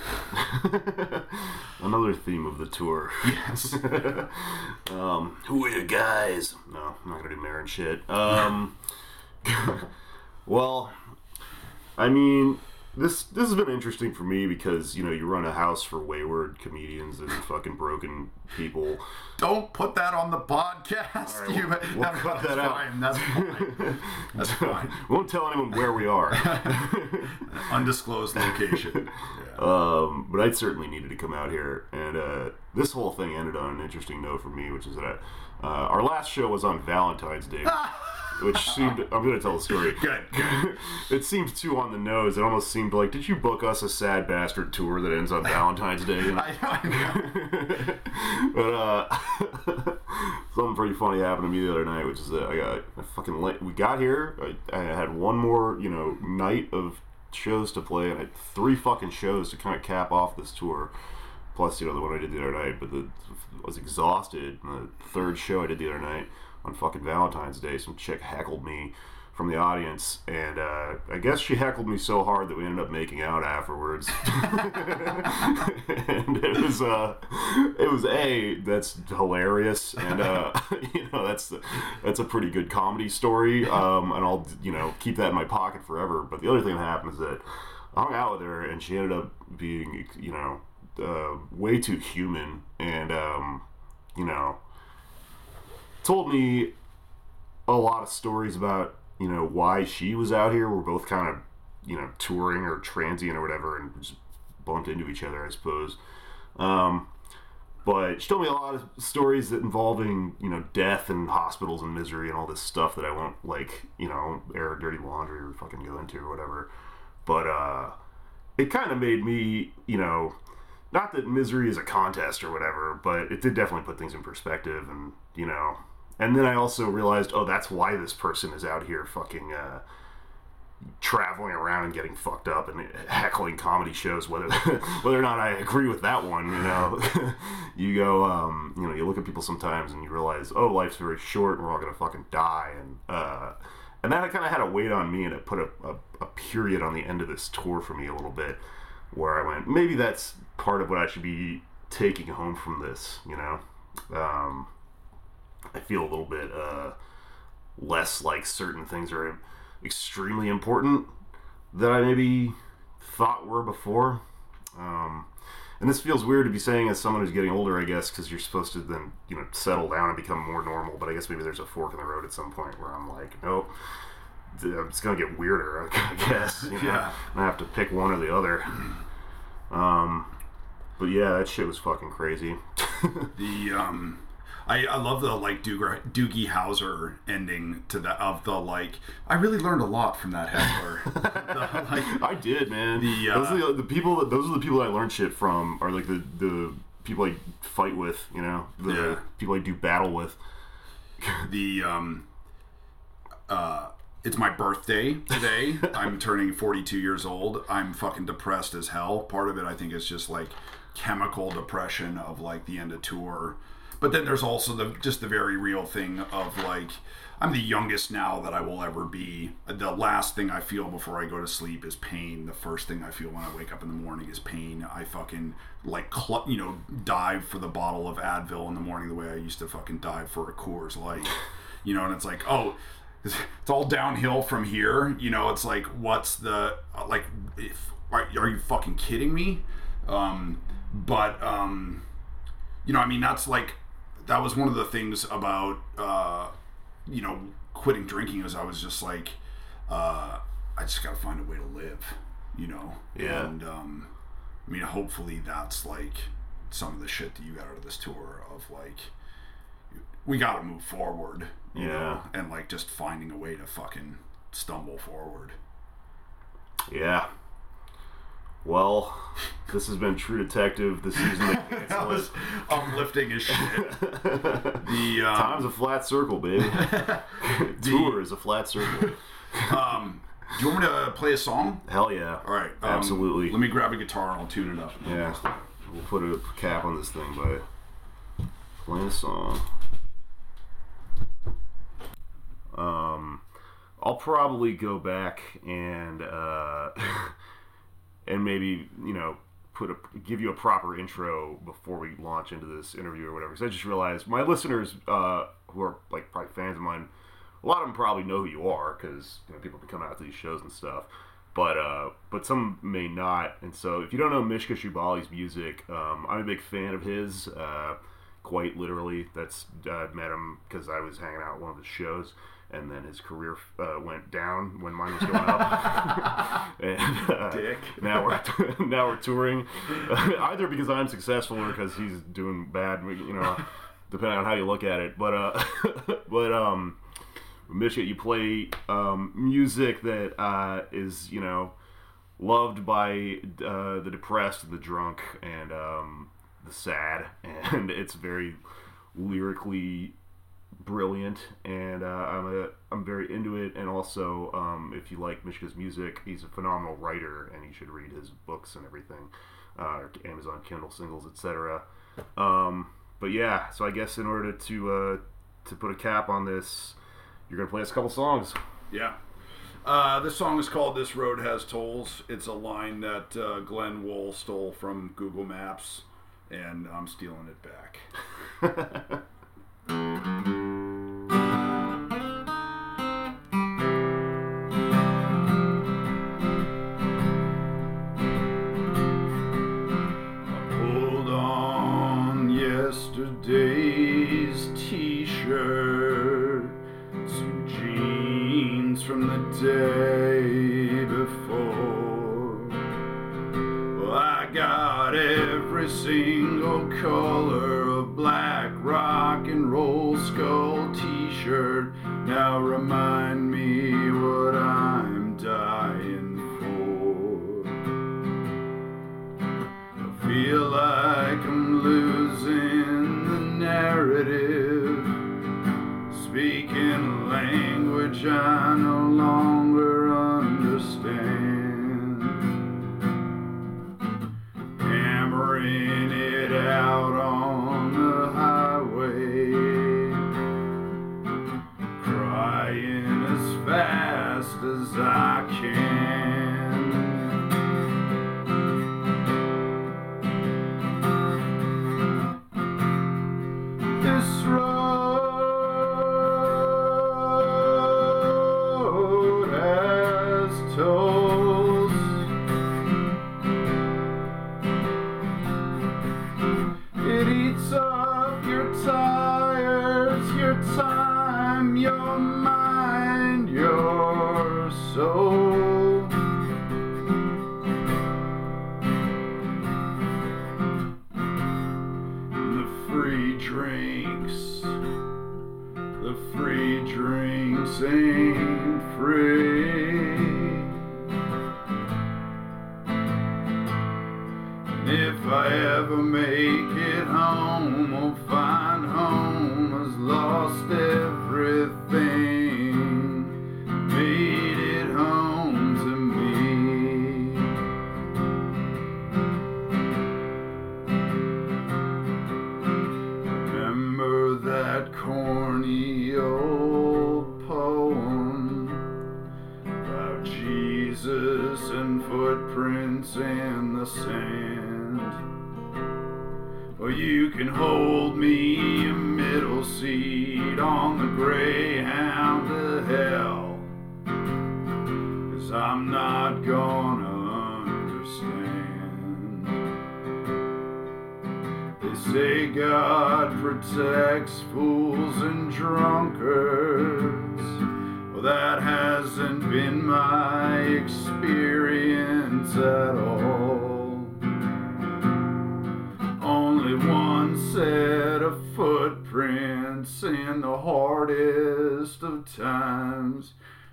Another theme of the tour. Yes. um, who are you guys? No, I'm not gonna do Maron shit. Um, well, I mean, this this has been interesting for me because you know you run a house for wayward comedians and fucking broken people. Don't put that on the podcast. right, You- we'll- we'll no, cut that's that out. fine. That's fine. That's fine. Won't tell anyone where we are. Undisclosed location. Um, but I certainly needed to come out here, and uh, this whole thing ended on an interesting note for me, which is that uh, our last show was on Valentine's Day, which seemed. I'm going to tell the story. Good, good. it seems too on the nose. It almost seemed like, did you book us a sad bastard tour that ends on Valentine's Day? I, I know. but uh, something pretty funny happened to me the other night, which is that I got I fucking late. We got here. I, I had one more, you know, night of shows to play, and I had three fucking shows to kind of cap off this tour. Plus, you know, the one I did the other night. But the, I was exhausted. The third show I did the other night on fucking Valentine's Day, some chick heckled me from the audience, and uh, I guess she heckled me so hard that we ended up making out afterwards. and it was uh, it was a that's hilarious, and uh, you know that's that's a pretty good comedy story, um, and I'll you know keep that in my pocket forever. But the other thing that happened is that I hung out with her, and she ended up being you know uh, way too human, and um, you know told me a lot of stories about you know why she was out here. We're both kind of you know touring or transient or whatever, and just bumped into each other, I suppose. Um, but she told me a lot of stories that involving you know death and hospitals and misery and all this stuff that I won't like you know air dirty laundry or fucking go into or whatever. But uh, it kind of made me you know not that misery is a contest or whatever, but it did definitely put things in perspective and you know. And then I also realized, oh, that's why this person is out here fucking uh, traveling around and getting fucked up and heckling comedy shows. Whether whether or not I agree with that one, you know, you go, um, you know, you look at people sometimes and you realize, oh, life's very short and we're all gonna fucking die, and uh, and that kind of had a weight on me, and it put a, a, a period on the end of this tour for me a little bit, where I went, maybe that's part of what I should be taking home from this, you know. Um, I feel a little bit uh, less like certain things are extremely important that I maybe thought were before. Um, and this feels weird to be saying as someone who's getting older, I guess, because you're supposed to then you know settle down and become more normal. But I guess maybe there's a fork in the road at some point where I'm like, nope. It's gonna get weirder, I guess. You know? Yeah. I have to pick one or the other. Um, but yeah, that shit was fucking crazy. The um, I, I love the like Doogie, Doogie Howser ending to the of the like. I really learned a lot from that heckler. The, like, I did, man. The, uh, those are the, the people. That, those are the people that I learned shit from. Are like the the people I fight with. You know, the Yeah. people I do battle with. the um uh it's my birthday today. I'm turning 42 years old. I'm fucking depressed as hell. Part of it I think is just like chemical depression of like the end of tour. But then there's also the just the very real thing of like I'm the youngest now that I will ever be. The last thing I feel before I go to sleep is pain. The first thing I feel when I wake up in the morning is pain. I fucking like cl- you know dive for the bottle of Advil in the morning the way I used to fucking dive for a Coors Light. You know, and it's like, oh, it's all downhill from here. You know, it's like, what's the like? If are, are you fucking kidding me? Um, but um, you know, I mean, that's like that was one of the things about uh, you know quitting drinking is I was just like, uh, I just got to find a way to live. You know, Yeah. and um, I mean, hopefully that's like some of the shit that you got out of this tour of like we got to move forward. You Yeah. know, and like just finding a way to fucking stumble forward. Yeah. Well, this has been True Detective. The season that That was uplifting as shit. The um, Time's a flat circle, baby. Tour is a flat circle. um, do you want me to play a song? Hell yeah. All right, um, Absolutely. Let me grab a guitar and I'll tune it up. Yeah. We'll put a cap on this thing by playing a song. Um, I'll probably go back and uh, and maybe you know put a give you a proper intro before we launch into this interview or whatever. Because I just realized my listeners uh, who are like probably fans of mine, a lot of them probably know who you are because you know people have been coming out to these shows and stuff. but uh, but some may not. And so, if you don't know Mishka Shubaly's music, um, I'm a big fan of his. Uh, quite literally, that's I met him because I was hanging out at one of his shows, and then his career uh, went down when mine was going up. and uh, Dick. now we're now we're touring, either because I'm successful or because he's doing bad. You know, depending on how you look at it. But uh, but um. Mishka, you play um, music that uh, is, you know, loved by uh, the depressed, the drunk, and um, the sad, and it's very lyrically brilliant. And uh, I'm a I'm very into it. And also, um, if you like Mishka's music, he's a phenomenal writer, and you should read his books and everything, uh, Amazon Kindle singles, etc. Um, but yeah, so I guess in order to uh, to put a cap on this, you're gonna play us a couple songs. Yeah. Uh, this song is called "This Road Has Tolls." It's a line that uh, Glenn Wool stole from Google Maps, and I'm stealing it back.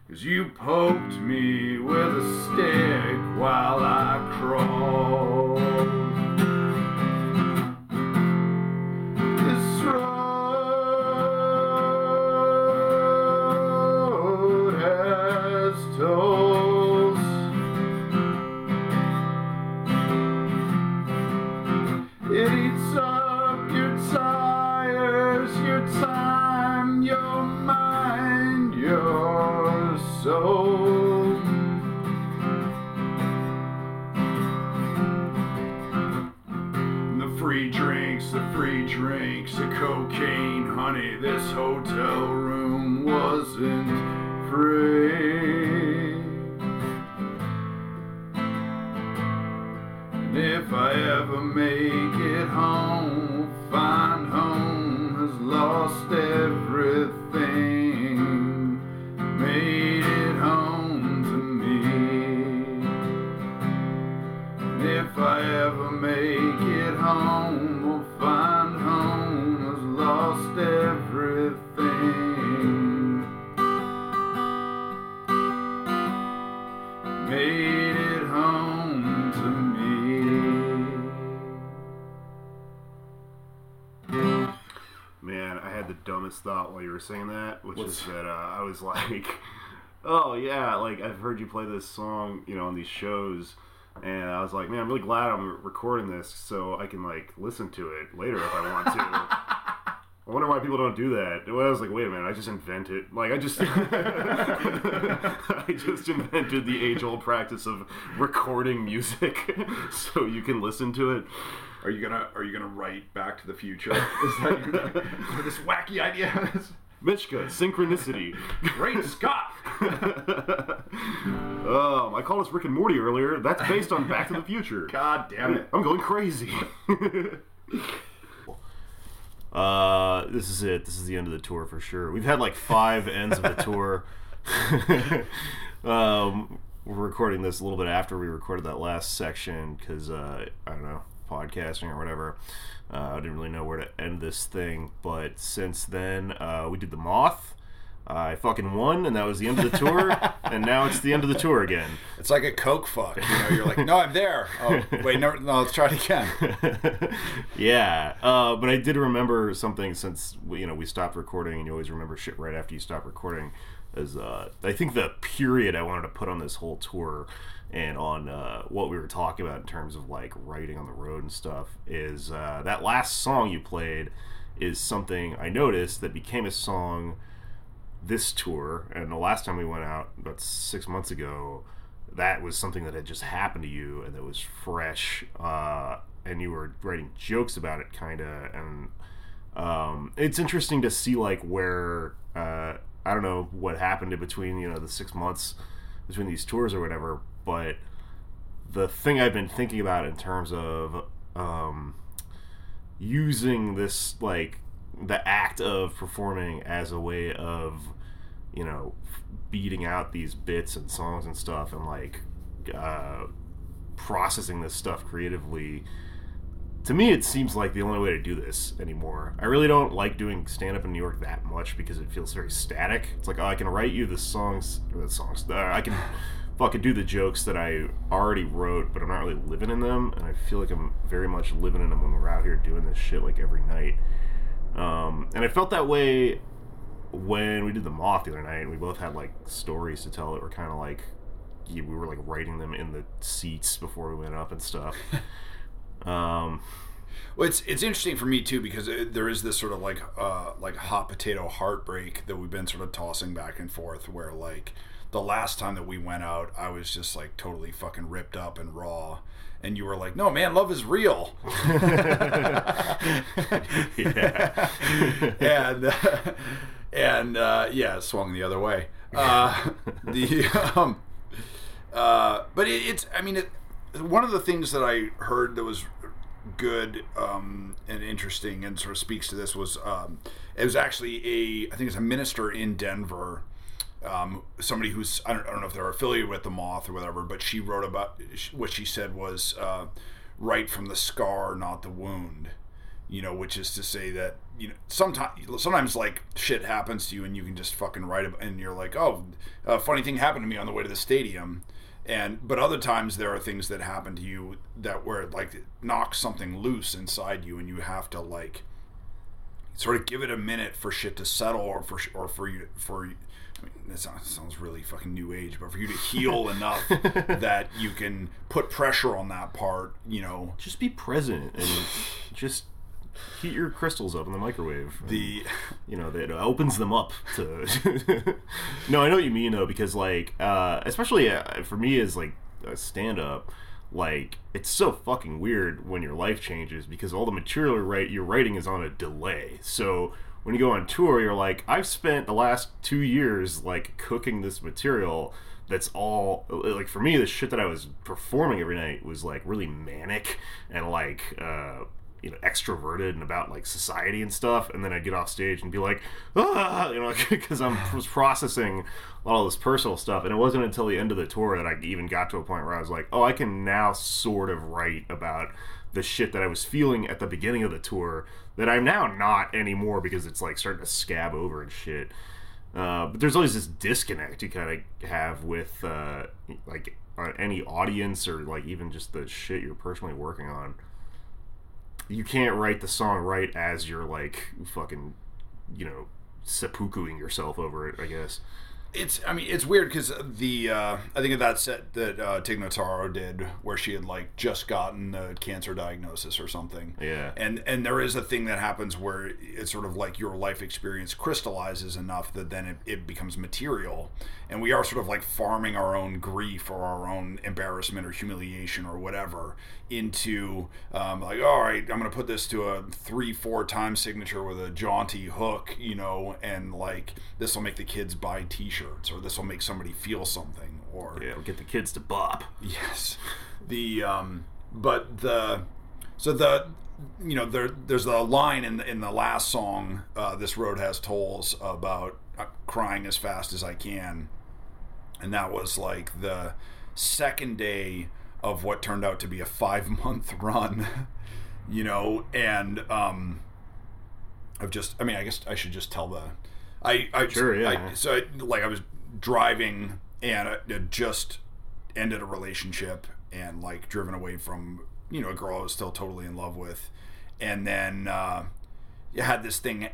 Cause you poked me with a stick while I crawled. Saying that, which is that uh, I was like, "Oh yeah, like I've heard you play this song, you know, on these shows." And I was like, man, I'm really glad I'm recording this so I can like listen to it later if I want to. I wonder why people don't do that. Well, I was like, wait a minute, I just invented, like, I just, I just invented the age-old practice of recording music so you can listen to it. Are you gonna Are you gonna write Back to the Future? Is that your, this wacky idea? Mishka, synchronicity. Great Scott! Um, I called us Rick and Morty earlier. That's based on Back to the Future. God damn it! I'm going crazy. uh, this is it. This is the end of the tour for sure. We've had like five ends of the tour. um, we're recording this a little bit after we recorded that last section because uh, I don't know podcasting or whatever. Uh, I didn't really know where to end this thing, but since then uh, we did the Moth. I fucking won, and that was the end of the tour. and now it's the end of the tour again. It's like a coke fuck. You know, you're like, no, I'm there. Oh, wait, no, no, let's try it again. yeah, uh, but I did remember something since we- you know we stopped recording, and you always remember shit right after you stop recording. As uh, I think the period I wanted to put on this whole tour and on uh, what we were talking about in terms of like writing on the road and stuff is uh, that last song you played is something I noticed that became a song this tour. And the last time we went out about six months ago that was something that had just happened to you and that was fresh uh, and you were writing jokes about it kind of and um, it's interesting to see like where uh, i don't know what happened in between you know the six months between these tours or whatever but the thing i've been thinking about in terms of um, using this like the act of performing as a way of you know beating out these bits and songs and stuff and like uh, processing this stuff creatively to me it seems like the only way to do this anymore. I really don't like doing stand up in new york that much because it feels very static. It's like oh i can write you the songs or the songs uh, i can fucking do the jokes that i already wrote but i'm not really living in them and i feel like i'm very much living in them when we're out here doing this shit like every night. Um, and I felt that way when we did the moth the other night, and we both had like stories to tell that were kind of like we were like writing them in the seats before we went up and stuff. um, Well, it's it's interesting for me too because it, there is this sort of like uh, like hot potato heartbreak that we've been sort of tossing back and forth. Where like the last time that we went out, I was just like totally fucking ripped up and raw, and you were like, "No, man, love is real." yeah, and uh, and uh, yeah, swung the other way. Uh, the um, uh, but it, it's I mean it, one of the things that I heard that was good um, and interesting and sort of speaks to this was um, it was actually a I think it's a minister in Denver. Um, somebody who's I don't, I don't know if they're affiliated with the moth or whatever, but she wrote about what she said was uh, right from the scar, not the wound you know, which is to say that you know sometimes sometimes like shit happens to you and you can just fucking write it and you're like, oh, a funny thing happened to me on the way to the stadium, and but other times there are things that happen to you that where it like knocks something loose inside you and you have to like sort of give it a minute for shit to settle or for or for you for. I mean, that sounds, sounds really fucking new age, but for you to heal enough that you can put pressure on that part, you know, just be present and just heat your crystals up in the microwave. the you know that opens them up to no i know what you mean though because like uh especially uh, for me as like a stand-up like it's so fucking weird when your life changes because all the material you're, write, you're writing is on a delay so when you go on tour you're like i've spent the last two years like cooking this material that's all like for me the shit that I was performing every night was like really manic and like uh you know extroverted and about like society and stuff and then I'd get off stage and be like ah you know because I'm was processing all this personal stuff and it wasn't until the end of the tour that I even got to a point where I was like oh I can now sort of write about the shit that I was feeling at the beginning of the tour that I'm now not anymore because it's like starting to scab over and shit uh, but there's always this disconnect you kind of have with uh, like uh, any audience or like even just the shit you're personally working on. You can't write the song right as you're like fucking, you know, seppukuing yourself over it. I guess. It's, I mean, it's weird because the uh, I think of that set that uh, Tig Notaro did, where she had like just gotten the cancer diagnosis or something. Yeah. And and there is a thing that happens where it's sort of like your life experience crystallizes enough that then it, it becomes material, and we are sort of like farming our own grief or our own embarrassment or humiliation or whatever into um, like, all right, I'm gonna put this to a three four time signature with a jaunty hook, you know, and like this will make the kids buy T-shirts or this will make somebody feel something or Yeah, get the kids to bop. Yes. The um but the so the you know there there's a line in the, in the last song uh, this road has tolls about uh, crying as fast as I can and that was like the second day of what turned out to be a 5 month run you know and um I've just I mean I guess I should just tell the I I Sure, yeah. I, so I, like I was driving and I just ended a relationship and like driven away from you know a girl I was still totally in love with, and then uh, you had this thing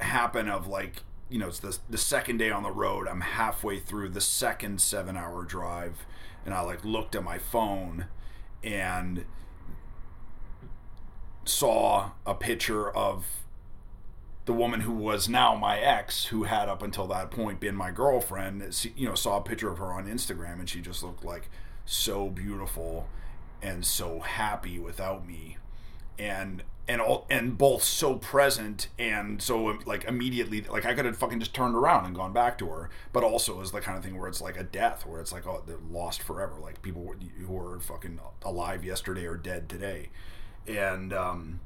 happen of like you know it's the the second day on the road. I'm halfway through the second seven hour drive, and I like looked at my phone and saw a picture of the woman who was now my ex, who had up until that point been my girlfriend, you know, saw a picture of her on Instagram, and she just looked like so beautiful and so happy without me, and and all and both so present and so like immediately like I could have fucking just turned around and gone back to her, but also is the kind of thing where it's like a death, where it's like oh they're lost forever, like people who were fucking alive yesterday are dead today, and um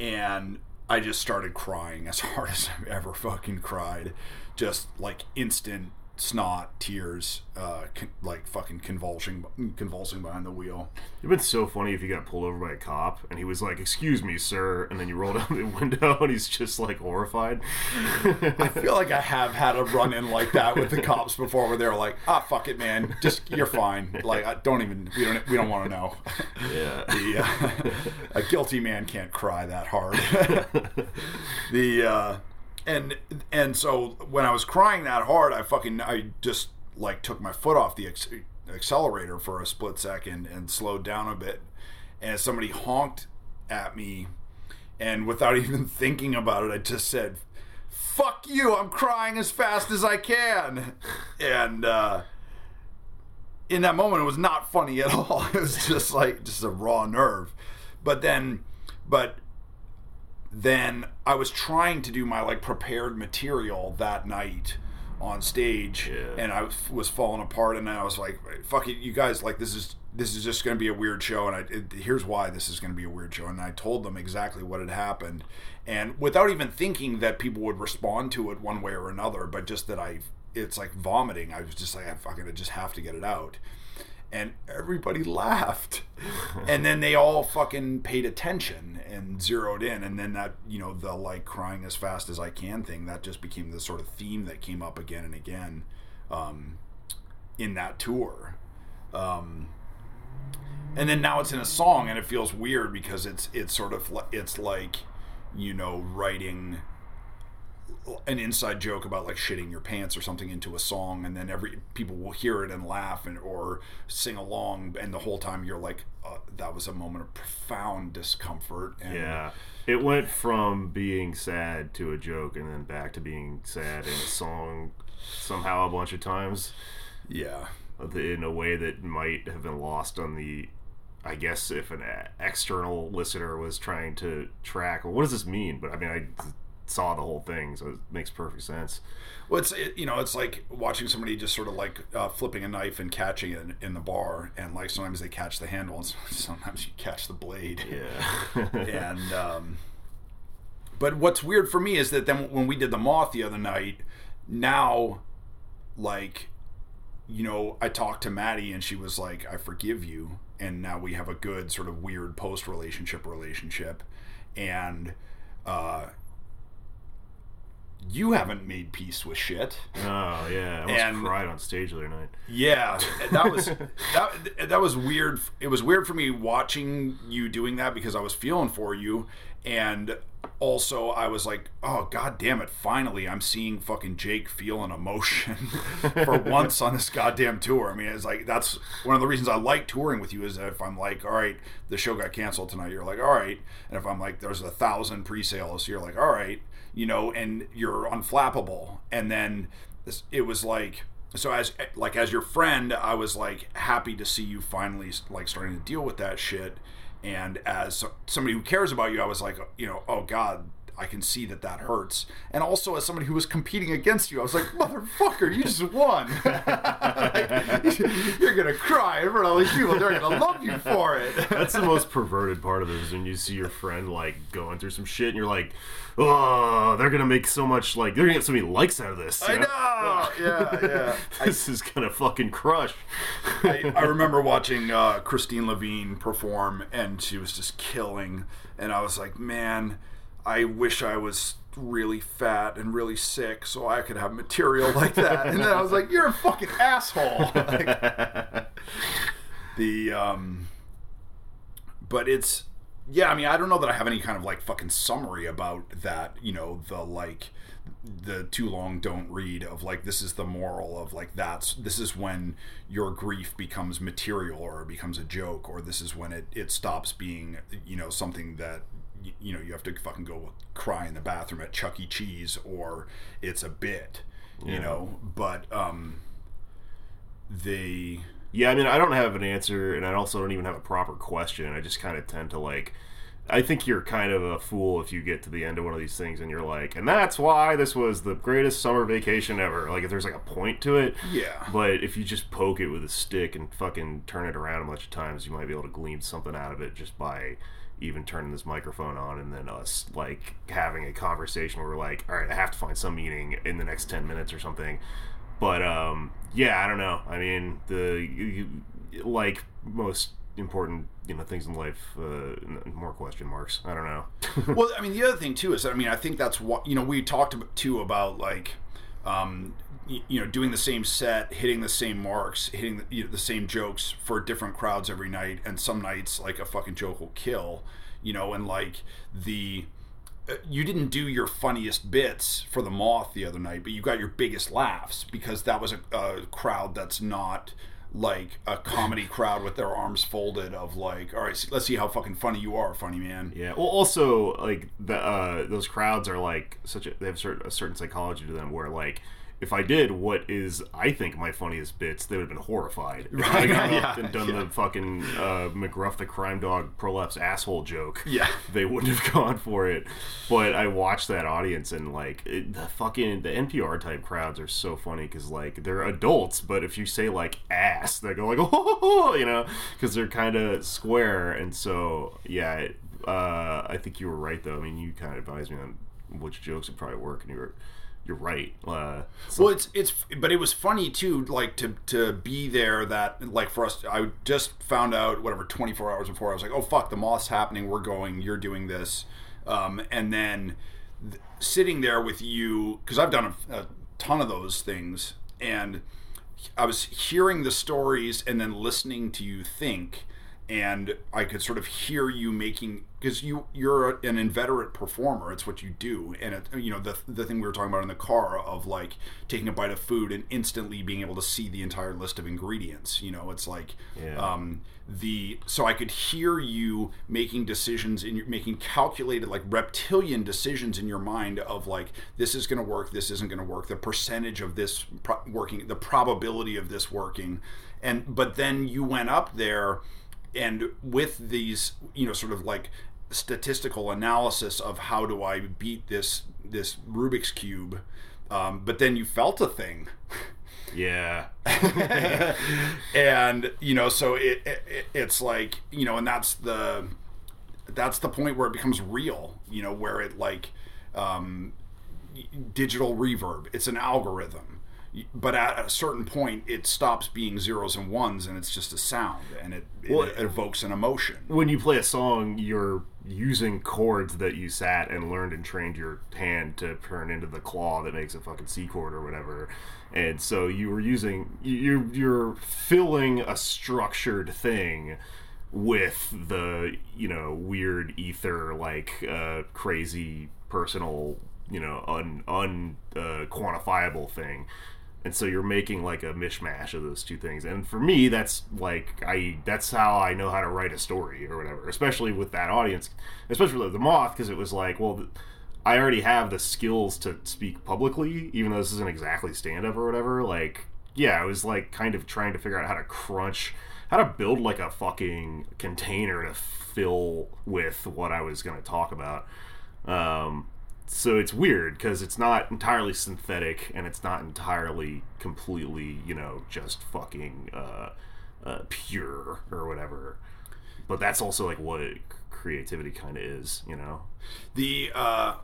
and I just started crying as hard as I've ever fucking cried. Just like instant snot, tears, uh, con- like fucking convulsing, convulsing behind the wheel. It'd been so funny if you got pulled over by a cop and he was like, "Excuse me, sir," and then you rolled down the window and he's just like horrified. I feel like I have had a run in like that with the cops before, where they're like, "Ah, fuck it, man, just you're fine. Like, I don't even we don't we don't want to know." Yeah. The, uh, a guilty man can't cry that hard. the uh, and and so when I was crying that hard, I fucking I just like took my foot off the ex- accelerator for a split second and slowed down a bit, and somebody honked at me, and without even thinking about it, I just said, "Fuck you! I'm crying as fast as I can," and. uh in that moment it was not funny at all it was just like just a raw nerve but then but then i was trying to do my like prepared material that night on stage Yeah. and i was, was falling apart and i was like fuck it you guys like this is this is just going to be a weird show and I, it, here's why this is going to be a weird show and i told them exactly what had happened and without even thinking that people would respond to it one way or another but just that i it's like vomiting i was just like i fucking I just have to get it out and everybody laughed. And then they all fucking paid attention and zeroed in. And then that you know the like crying as fast as i can thing that just became the sort of theme that came up again and again um, in that tour. Um, and then now it's in a song and it feels weird because it's it's sort of it's like you know writing an inside joke about like shitting your pants or something into a song and then every people will hear it and laugh and or sing along and the whole time you're like uh, that was a moment of profound discomfort and Yeah. It went from being sad to a joke and then back to being sad in a song somehow a bunch of times yeah in a way that might have been lost on the I guess if an e- external listener was trying to track, well, what does this mean? But I mean, I saw the whole thing, so it makes perfect sense. Well, it's it, you know, it's like watching somebody just sort of like uh, flipping a knife and catching it in, in the bar, and like sometimes they catch the handle, and sometimes you catch the blade. Yeah. and um, but what's weird for me is that then when we did the moth the other night, now, like, you know, I talked to Maddie and she was like, "I forgive you," and now we have a good sort of weird post relationship relationship, and uh, you haven't made peace with shit. Oh yeah, I almost And- cried on stage the other night. Yeah, that was that that was weird. It was weird for me watching you doing that because I was feeling for you, and also I was like, oh god damn it! Finally, I'm seeing fucking Jake feel an emotion for once on this goddamn tour. I mean, it's like that's one of the reasons I like touring with you is that if I'm like, all right, the show got canceled tonight, you're like, all right, and if I'm like, there's a thousand pre-sales, you're like, all right, you know, and you're unflappable, and then it was like so as like as your friend i was like happy to see you finally like starting to deal with that shit. And as somebody who cares about you i was like you know oh god i can see that that hurts and also as somebody who was competing against you i was like motherfucker you just won Like, you're gonna cry in front of all these people they're gonna love you for it That's the most perverted part of it is when you see your friend like going through some shit and you're like, oh, they're gonna make so much like they're gonna get so many likes out of this. i know yeah yeah this is gonna fucking crush. I, I remember watching uh, Christine Levine perform, and she was just killing. And I was like, man, I wish I was really fat and really sick so I could have material like that. And then I was like, you're a fucking asshole. Like, the um, but it's yeah. I mean, I don't know that I have any kind of like fucking summary about that. You know, the like the too long don't read of like this is the moral of like that's this is when your grief becomes material or becomes a joke or this is when it it stops being you know something that y- you know you have to fucking go cry in the bathroom at Chuck E. Cheese or it's a bit you know but um they Yeah, I mean, I don't have an answer, and I also don't even have a proper question. I just kind of tend to like. I think you're kind of a fool if you get to the end of one of these things and you're like, and that's why this was the greatest summer vacation ever. Like, if there's like a point to it. Yeah. But if you just poke it with a stick and fucking turn it around a bunch of times, you might be able to glean something out of it just by even turning this microphone on and then us like having a conversation where we're like, all right, I have to find some meaning in the next 10 minutes or something. But um, yeah, I don't know. I mean, the you, you- like most important you know things in life, uh, more question marks. I don't know. well, I mean, the other thing too is, I mean, I think that's what you know. We talked too about like, um, you know, doing the same set, hitting the same marks, hitting the, you know, the same jokes for different crowds every night, and some nights like a fucking joke will kill, you know, and like the. uh, You didn't do your funniest bits for the moth the other night, but you got your biggest laughs because that was a, a crowd that's not like a comedy crowd with their arms folded of like, all right, let's see how fucking funny you are, funny man. Yeah. Well, also like the uh, those crowds are like such a they have certain, a certain psychology to them where like if I did what is I think my funniest bits, they would have been horrified. If I Right, got yeah, up and done yeah. the fucking uh, McGruff the crime dog prolapse asshole joke. Yeah. They wouldn't have gone for it. But I watched that audience and like it, the fucking the NPR type crowds are so funny because like they're adults, but if you say like ass, they go like oh, you know, because they're kind of square, and so yeah. It, uh, I think you were right though. I mean, you kind of advised me on which jokes would probably work, and you were you're right. Uh, so- Well, it's it's, but it was funny too, like to to be there. That like for us, I just found out whatever 24 hours before. I was like, oh fuck, the moth's happening. We're going. You're doing this, um, and then th- sitting there with you because I've done a, a ton of those things, and I was hearing the stories and then listening to you think, and I could sort of hear you making because you you're an inveterate performer. It's what you do, and it, you know the the thing we were talking about in the car of like taking a bite of food and instantly being able to see the entire list of ingredients. You know, it's like Yeah. um, the so I could hear you making decisions in your making calculated like reptilian decisions in your mind of like this is going to work, this isn't going to work, the percentage of this pro- working, the probability of this working, and but then you went up there and with these you know sort of like statistical analysis of how do I beat this this Rubik's cube, um, but then you felt a thing. Yeah. and you know so it, it it's like you know and that's the that's the point where it becomes real you know where it like um digital reverb it's an algorithm but at a certain point it stops being zeros and ones and it's just a sound and it, it, Well, it evokes an emotion when you play a song, you're using chords that you sat and learned and trained your hand to turn into the claw that makes a fucking C chord or whatever. And so you were using you're you're filling a structured thing with the you know weird ether like uh, crazy personal you know un un uh, quantifiable thing and so you're making like a mishmash of those two things. And for me that's like i that's how i know how to write a story or whatever especially with that audience especially with the moth because it was like well i already have the skills to speak publicly even though this isn't exactly stand up or whatever. Like yeah i was like kind of trying to figure out how to crunch how to build like a fucking container to fill with what i was going to talk about. Um so it's weird because it's not entirely synthetic and it's not entirely completely you know just fucking uh, uh, pure or whatever. But that's also like what creativity kind of is you know? The uh,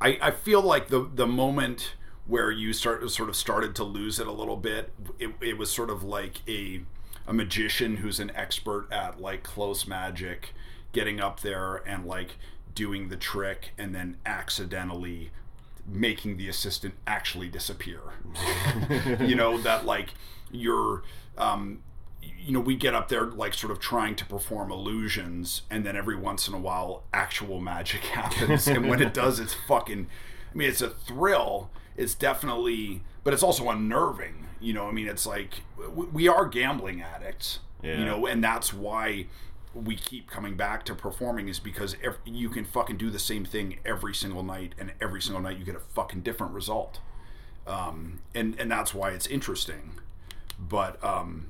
I, I feel like the the moment where you start sort of started to lose it a little bit, it, it was sort of like a a magician who's an expert at like close magic, getting up there and like doing the trick and then accidentally making the assistant actually disappear. you know that like you're um, you know, we get up there like sort of trying to perform illusions, and then every once in a while, actual magic happens. and when it does, it's fucking. I mean, it's a thrill. It's definitely, but it's also unnerving. You know, I mean, it's like we, we are gambling addicts. Yeah. You know, and that's why we keep coming back to performing is because ev you can fucking do the same thing every single night, and every single night you get a fucking different result. Um, and and that's why it's interesting. But um,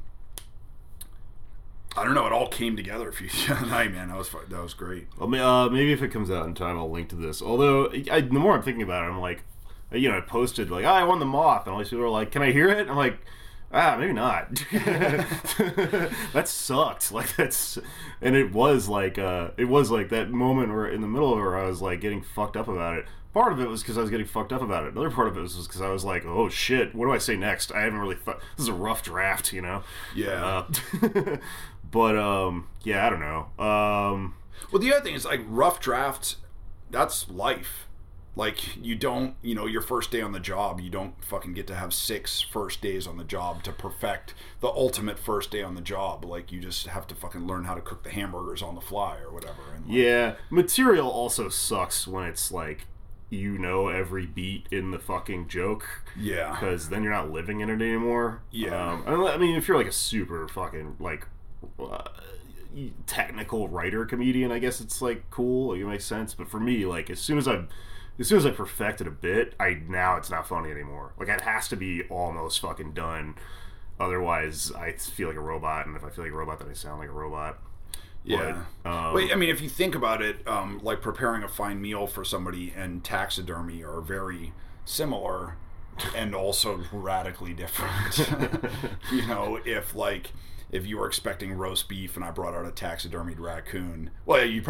I don't know. It all came together for you tonight, man. That was that was great. well, uh, maybe if it comes out in time i'll link to this although I, the more i'm thinking about it i'm like you know i posted like oh, i won the moth and all these people are like can i hear it i'm like ah maybe not that sucked like that's and it was like uh it was like that moment where in the middle of where i was like getting fucked up about it part of it was because i was getting fucked up about it another part of it was because i was like oh shit what do i say next i haven't really thought this is a rough draft you know Yeah. uh, but um yeah i don't know um Well, the other thing is like rough drafts. That's life. Like you don't, you know, your first day on the job, you don't fucking get to have six first days on the job to perfect the ultimate first day on the job. Like you just have to fucking learn how to cook the hamburgers on the fly or whatever. And like, Yeah, material also sucks when it's like you know every beat in the fucking joke. Yeah. because then you're not living in it anymore. Yeah. um, I mean, if you're like a super fucking like uh, technical writer comedian, I guess it's like cool. It makes sense. But for me, like as soon as I as soon as I perfected a bit, I now it's not funny anymore. Like it has to be almost fucking done. Otherwise, I feel like a robot, and if I feel like a robot, then I sound like a robot. Yeah. But, um, Wait, I mean, if you think about it, um, like preparing a fine meal for somebody and taxidermy are very similar and also radically different. you know, if like if you were expecting roast beef and I brought out a taxidermied raccoon, well, you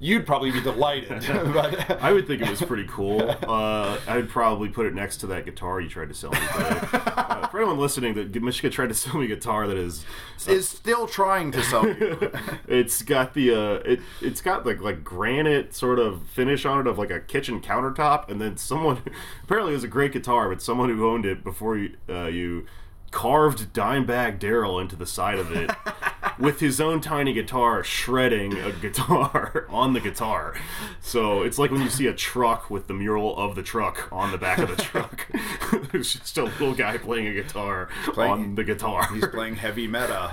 you'd probably be delighted. but, I would think it was pretty cool. Uh, I'd probably put it next to that guitar you tried to sell me. Uh, for anyone listening, that Mishka tried to sell me a guitar that is, is still trying to sell you. it's got the uh, it it's got like like granite sort of finish on it of like a kitchen countertop, and then someone apparently it was a great guitar, but someone who owned it before you uh, you carved Dimebag Darrell into the side of it with his own tiny guitar shredding a guitar on the guitar. So it's like when you see a truck with the mural of the truck on the back of the truck. There's just a little guy playing a guitar playing- on the guitar. He's playing heavy meta.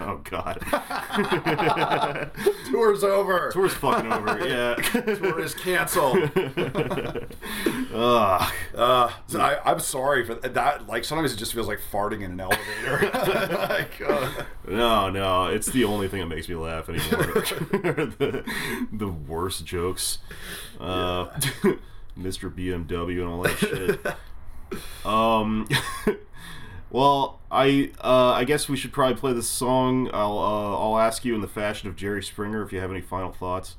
oh god. Tour's over. Tour's fucking over. Yeah. Tour is canceled. Ugh. Uh, so I, I'm sorry for that. Like sometimes it just feels like farting in an elevator. like, uh, No, no, it's the only thing that makes me laugh anymore. the, the worst jokes. Uh, Mr. BMW and all that shit. um, well, I uh, I guess we should probably play this song. I'll uh, I'll ask you in the fashion of Jerry Springer if you have any final thoughts.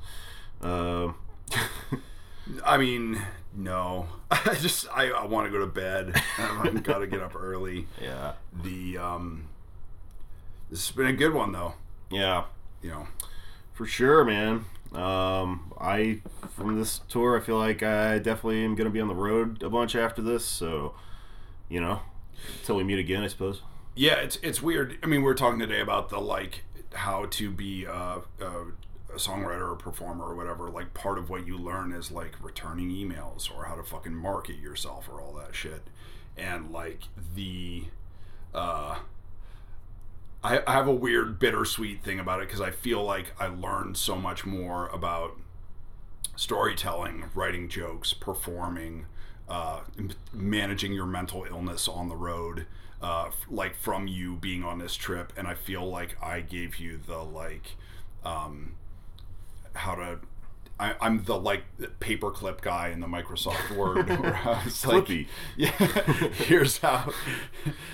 I mean, no. I just I, I want to go to bed. I've got to get up early. yeah, The um, this has been a good one though. yeah, You know, for sure, man. Um, I from this tour, I feel like I definitely am gonna be on the road a bunch after this. So, you know, until we meet again, I suppose. yeah, it's it's weird. I mean, we are talking today about the like how to be uh, uh, a songwriter or performer or whatever. Like part of what you learn is like returning emails or how to fucking market yourself or all that shit. And like the uh I, I have a weird bittersweet thing about it because I feel like I learned so much more about storytelling, writing jokes, performing, uh, managing your mental illness on the road, uh, like from you being on this trip. And I feel like I gave you the like, um, how to. I, I'm the like paperclip guy in the Microsoft Word. Where I was like, Clippy. yeah, here's how,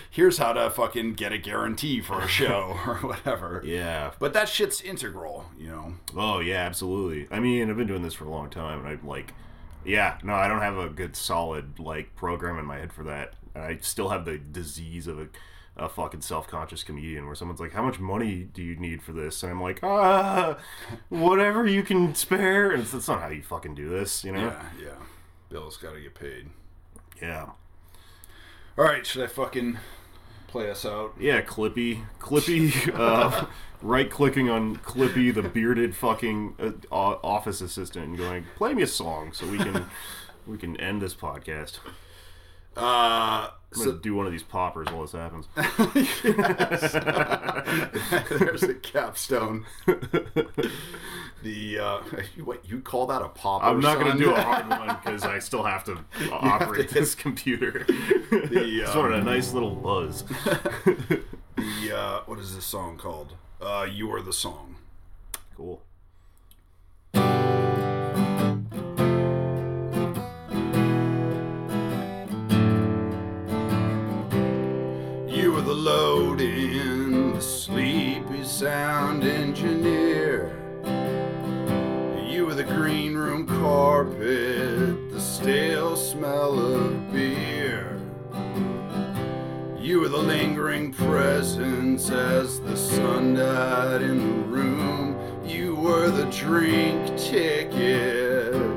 here's how to fucking get a guarantee for a show or whatever. Yeah. But that shit's integral, you know. Oh yeah, absolutely. I mean, I've been doing this for a long time, and I'm like, yeah, no, I don't have a good solid like program in my head for that. I still have the disease of a, a fucking self-conscious comedian, where someone's like, "How much money do you need for this?" And I'm like, "Ah, whatever you can spare." And it's, that's not how you fucking do this, you know? Yeah, yeah. Bill's got to get paid. Yeah. All right, should I fucking play us out? Yeah, Clippy, Clippy, uh, right clicking on Clippy, the bearded fucking uh, office assistant, and going, "Play me a song so we can we can end this podcast." Uh, I'm gonna do one of these poppers while this happens. there's a capstone. the uh, what you call that a popper? I'm not gonna do a hard one because I still have to operate to- this computer. The, Just wanted a um, nice little buzz. the uh, what is this song called? Uh, you are the song. Cool. Sound engineer. You were the green room carpet, the stale smell of beer. You were the lingering presence as the sun died in the room. You were the drink tickets.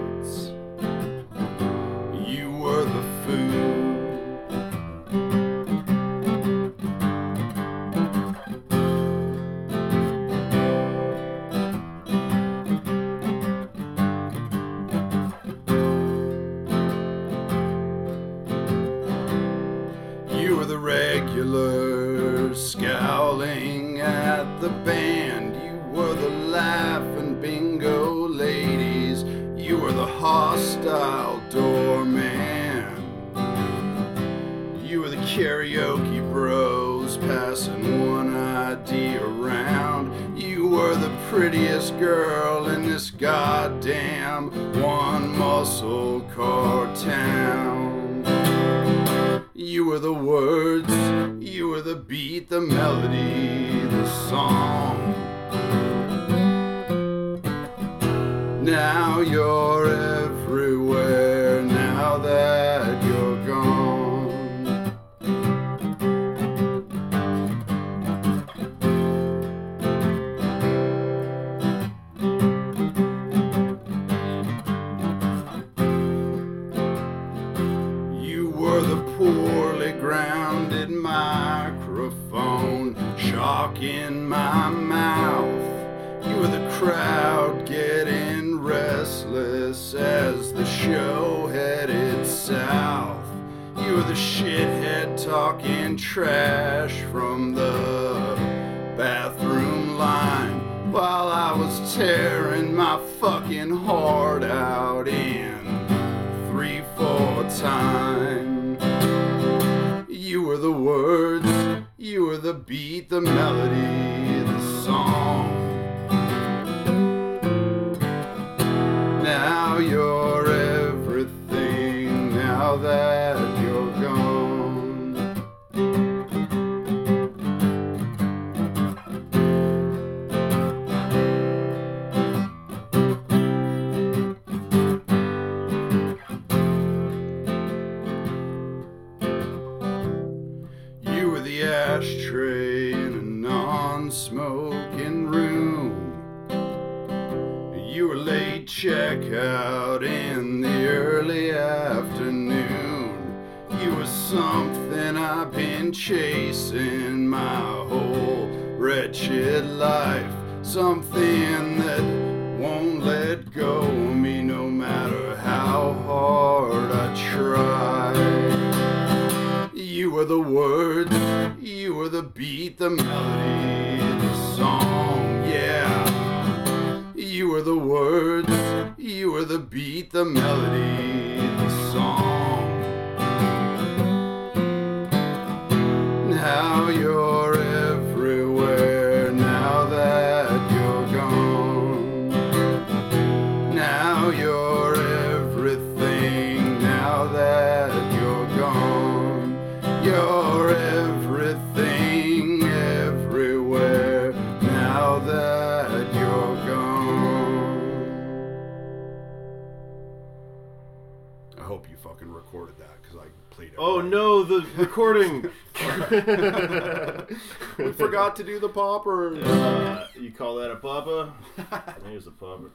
to do the popper. Uh, you call that a papa? Here's a popper.